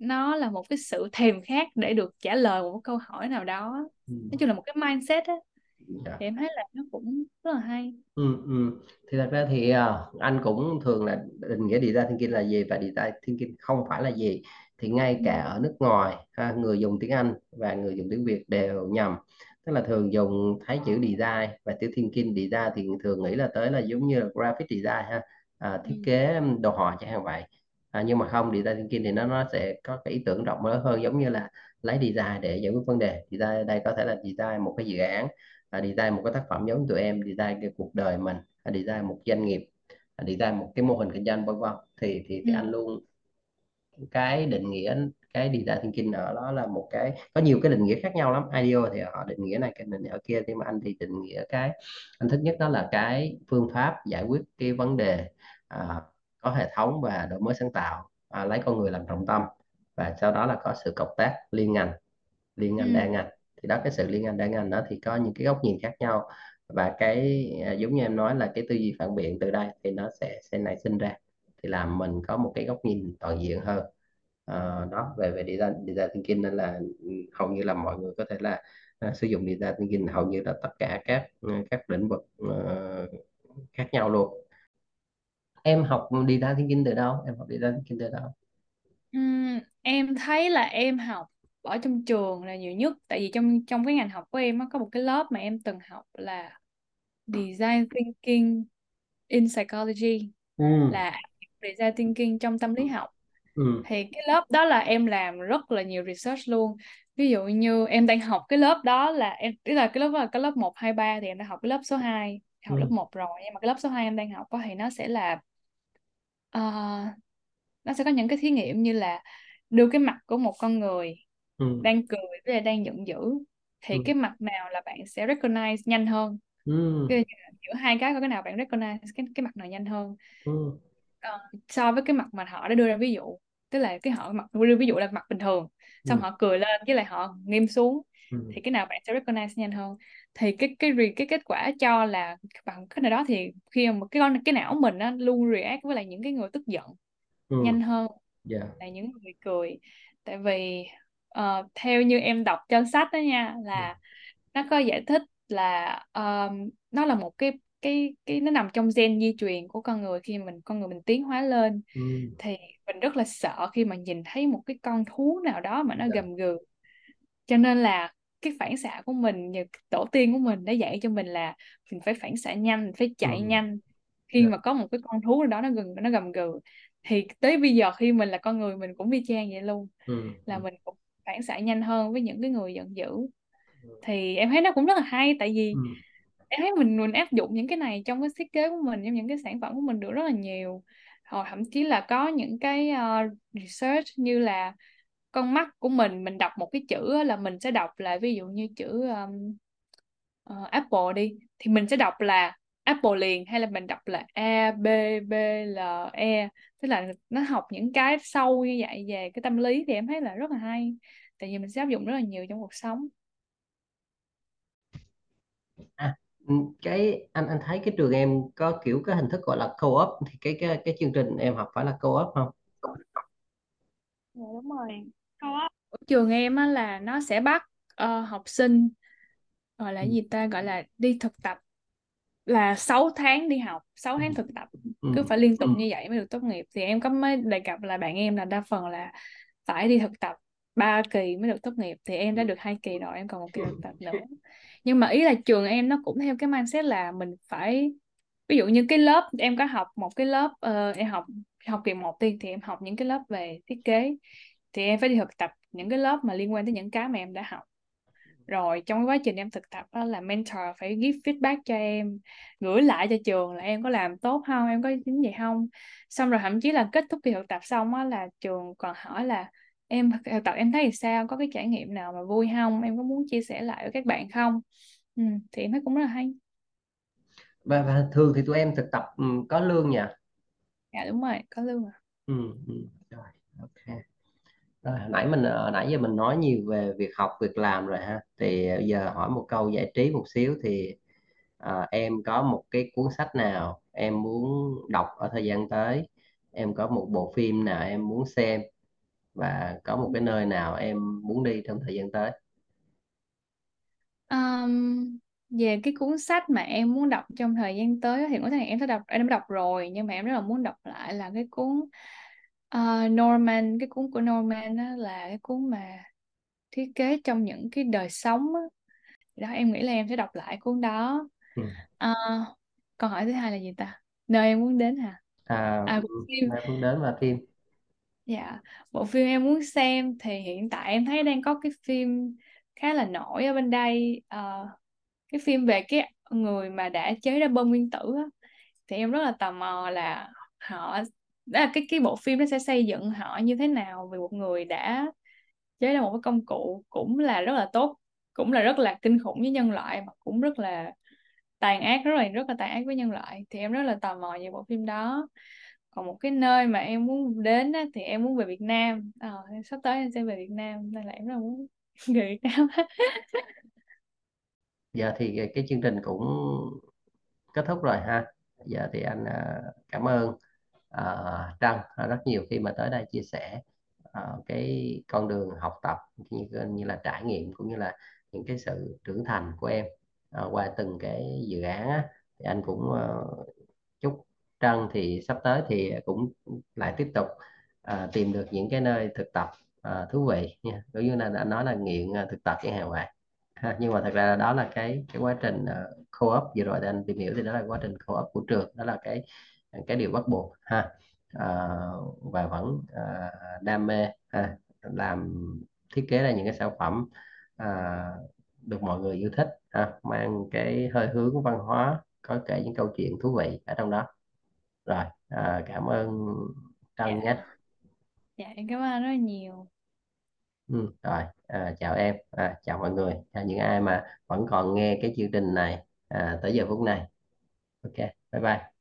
nó là một cái sự thèm khát để được trả lời một câu hỏi nào đó ừ. nói chung là một cái mindset á dạ. thì em thấy là nó cũng rất là hay ừ, ừ. thì thật ra thì uh, anh cũng thường là định nghĩa design thinking là gì và design thinking không phải là gì thì ngay ừ. cả ở nước ngoài ha, người dùng tiếng Anh và người dùng tiếng Việt đều nhầm tức là thường dùng thấy chữ design và chữ thinking design thì thường nghĩ là tới là giống như là graphic design ha à, thiết ừ. kế đồ họa chẳng hạn vậy à, nhưng mà không design thinking thì nó nó sẽ có cái ý tưởng rộng lớn hơn giống như là lấy design để giải quyết vấn đề design đây có thể là design một cái dự án à, design một cái tác phẩm giống tụi em design cái cuộc đời mình à, design một doanh nghiệp à, design một cái mô hình kinh doanh vân vân thì thì, thì ừ. anh luôn cái định nghĩa cái design thinking ở đó là một cái có nhiều cái định nghĩa khác nhau lắm. IDEO thì họ định nghĩa này cái định nghĩa kia nhưng mà anh thì định nghĩa cái anh thích nhất đó là cái phương pháp giải quyết cái vấn đề à, có hệ thống và đổi mới sáng tạo à, lấy con người làm trọng tâm. Và sau đó là có sự cộng tác liên ngành liên ngành ừ. đa ngành. Thì đó cái sự liên ngành đa ngành đó thì có những cái góc nhìn khác nhau. Và cái à, giống như em nói là cái tư duy phản biện từ đây thì nó sẽ sẽ nảy sinh ra thì làm mình có một cái góc nhìn toàn diện hơn. À, đó về về design design thinking nên là ừ, hầu như là mọi người có thể là uh, sử dụng design thinking hầu như là tất cả các các lĩnh vực uh, khác nhau luôn. Em học design thinking từ đâu? Em học design thinking từ đâu? Ừm, em thấy là em học ở trong trường là nhiều nhất. Tại vì trong trong cái ngành học của em có một cái lớp mà em từng học là design thinking in psychology. Ừ. là design thinking trong tâm lý học ừ. thì cái lớp đó là em làm rất là nhiều research luôn ví dụ như em đang học cái lớp đó là em tức là cái lớp là cái lớp một hai ba thì em đã học cái lớp số 2 học ừ. lớp 1 rồi nhưng mà cái lớp số 2 em đang học thì nó sẽ là uh, nó sẽ có những cái thí nghiệm như là đưa cái mặt của một con người ừ. đang cười với lại đang giận dữ thì ừ. cái mặt nào là bạn sẽ recognize nhanh hơn ừ. giữa hai cái có cái nào bạn recognize cái cái mặt nào nhanh hơn ừ. Uh, so với cái mặt mà họ đã đưa ra ví dụ tức là cái họ mặt đưa ví dụ là mặt bình thường xong ừ. họ cười lên với lại họ nghiêm xuống ừ. thì cái nào bạn sẽ recognize nhanh hơn thì cái cái cái kết quả cho là bằng cái nào đó thì khi mà cái con cái não mình nó luôn react với lại những cái người tức giận ừ. nhanh hơn yeah. Dạ. là những người cười tại vì uh, theo như em đọc trong sách đó nha là yeah. Dạ. nó có giải thích là um, nó là một cái cái cái nó nằm trong gen di truyền của con người khi mình con người mình tiến hóa lên ừ. thì mình rất là sợ khi mà nhìn thấy một cái con thú nào đó mà nó yeah. Dạ. gầm gừ cho nên là cái phản xạ của mình như tổ tiên của mình đã dạy cho mình là mình phải phản xạ nhanh phải chạy ừ. nhanh khi yeah. mà có một cái con thú nào đó nó gần nó gầm gừ thì tới bây giờ khi mình là con người mình cũng y chang vậy luôn ừ. là ừ. mình cũng phản xạ nhanh hơn với những cái người giận dữ ừ. thì em thấy nó cũng rất là hay tại vì ừ em thấy mình mình áp dụng những cái này trong cái thiết kế của mình trong những cái sản phẩm của mình được rất là nhiều. Hoặc thậm chí là có những cái uh, research như là con mắt của mình mình đọc một cái chữ là mình sẽ đọc là ví dụ như chữ um, uh, Apple đi thì mình sẽ đọc là Apple liền hay là mình đọc là A B B L E. Tức là nó học những cái sâu như vậy về cái tâm lý thì em thấy là rất là hay. Tại vì mình sẽ áp dụng rất là nhiều trong cuộc sống à, ừ, cái anh anh thấy cái trường em có kiểu cái hình thức gọi là co-op thì cái cái cái chương trình em học phải là co-op không? Dạ đúng rồi. Co-op ở trường em á là nó sẽ bắt uh, học sinh gọi là ừ. gì ta gọi là đi thực tập là 6 tháng đi học 6 tháng thực tập ừ. cứ phải liên tục ừ. như vậy mới được tốt nghiệp thì em có mới đề cập là bạn em là đa phần là phải đi thực tập 3 kỳ mới được tốt nghiệp thì em đã được hai kỳ rồi em còn một kỳ thực tập nữa nhưng mà ý là trường em nó cũng theo cái mindset là mình phải ví dụ như cái lớp em có học một cái lớp uh, em học học kỳ một tiên thì em học những cái lớp về thiết kế. Thì em phải đi thực tập những cái lớp mà liên quan tới những cái mà em đã học. Rồi trong cái quá trình em thực tập đó là mentor phải give feedback cho em gửi lại cho trường là em có làm tốt không em có tính gì không. Xong rồi thậm chí là kết thúc kỳ thực tập xong á là trường còn hỏi là em thực tập em thấy thì sao? Có cái trải nghiệm nào mà vui không? Em có muốn chia sẻ lại với các bạn không? Ừ, thì em thấy cũng rất là hay. Và, và thường thì tụi em thực tập ừ, có lương nhỉ? Dạ đúng rồi có lương à ừ, ừ. rồi ok. Rồi hồi nãy mình ờ, nãy giờ mình nói nhiều về việc học việc làm rồi ha. Thì giờ hỏi một câu giải trí một xíu thì à, em có một cái cuốn sách nào em muốn đọc ở thời gian tới? Em có một bộ phim nào em muốn xem và có một cái nơi nào em muốn đi trong thời gian tới? Um, về cái cuốn sách mà em muốn đọc trong thời gian tới thì có thể em đã đọc em đã đọc rồi nhưng mà em rất là muốn đọc lại là cái cuốn ờ, Norman cái cuốn của Norman đó là cái cuốn mà thiết kế trong những cái đời sống á. đó em nghĩ là em sẽ đọc lại cuốn đó. Ừ. Ờ, câu hỏi thứ hai là gì ta? Nơi em muốn đến hả? À, à phim. nơi muốn đến và phim dạ bộ phim em muốn xem thì hiện tại em thấy đang có cái phim khá là nổi ở bên đây. Ờ, cái phim về cái người mà đã chế ra bom nguyên tử á, thì em rất là tò mò là họ đó là cái cái bộ phim nó sẽ xây dựng họ như thế nào về một người đã chế ra một cái công cụ cũng là rất là tốt cũng là rất là kinh khủng với nhân loại mà cũng rất là tàn ác rất là rất là tàn ác với nhân loại. Thì em rất là tò mò về bộ phim đó còn một cái nơi mà em muốn đến á, thì em muốn về Việt Nam. À, sắp tới em sẽ về Việt Nam nên là em rất là muốn về Việt Nam. Giờ dạ, thì cái, chương trình cũng kết thúc rồi ha. Giờ thì anh à, cảm ơn uh, Trăng rất nhiều khi mà tới đây chia sẻ ờ, cái con đường học tập như như là trải nghiệm cũng như là những cái sự trưởng thành của em ờ, qua từng cái dự án á. thì anh cũng uh, chúc Trân thì sắp tới thì cũng lại tiếp tục à, tìm được những cái nơi thực tập à, thú vị nha. Giống như là đã nói là nghiện à, thực tập chẳng hạn vậy ha, nhưng mà thật ra đó là cái cái quá trình à, co-op vừa rồi anh tìm hiểu thì đó là quá trình co-op của trường. Đó là cái cái điều bắt buộc ha. À, và vẫn à, đam mê ha, làm thiết kế ra những cái sản phẩm à, được mọi người yêu thích ha, mang cái hơi hướng văn hóa có kể những câu chuyện thú vị ở trong đó rồi ờ, cảm ơn Trân nhé. Dạ dạ em cảm ơn rất là nhiều. Ừ, rồi à, chào em à, chào mọi người. Chào những ai mà vẫn còn nghe cái chương trình này à, tới giờ phút này. Ok bye bye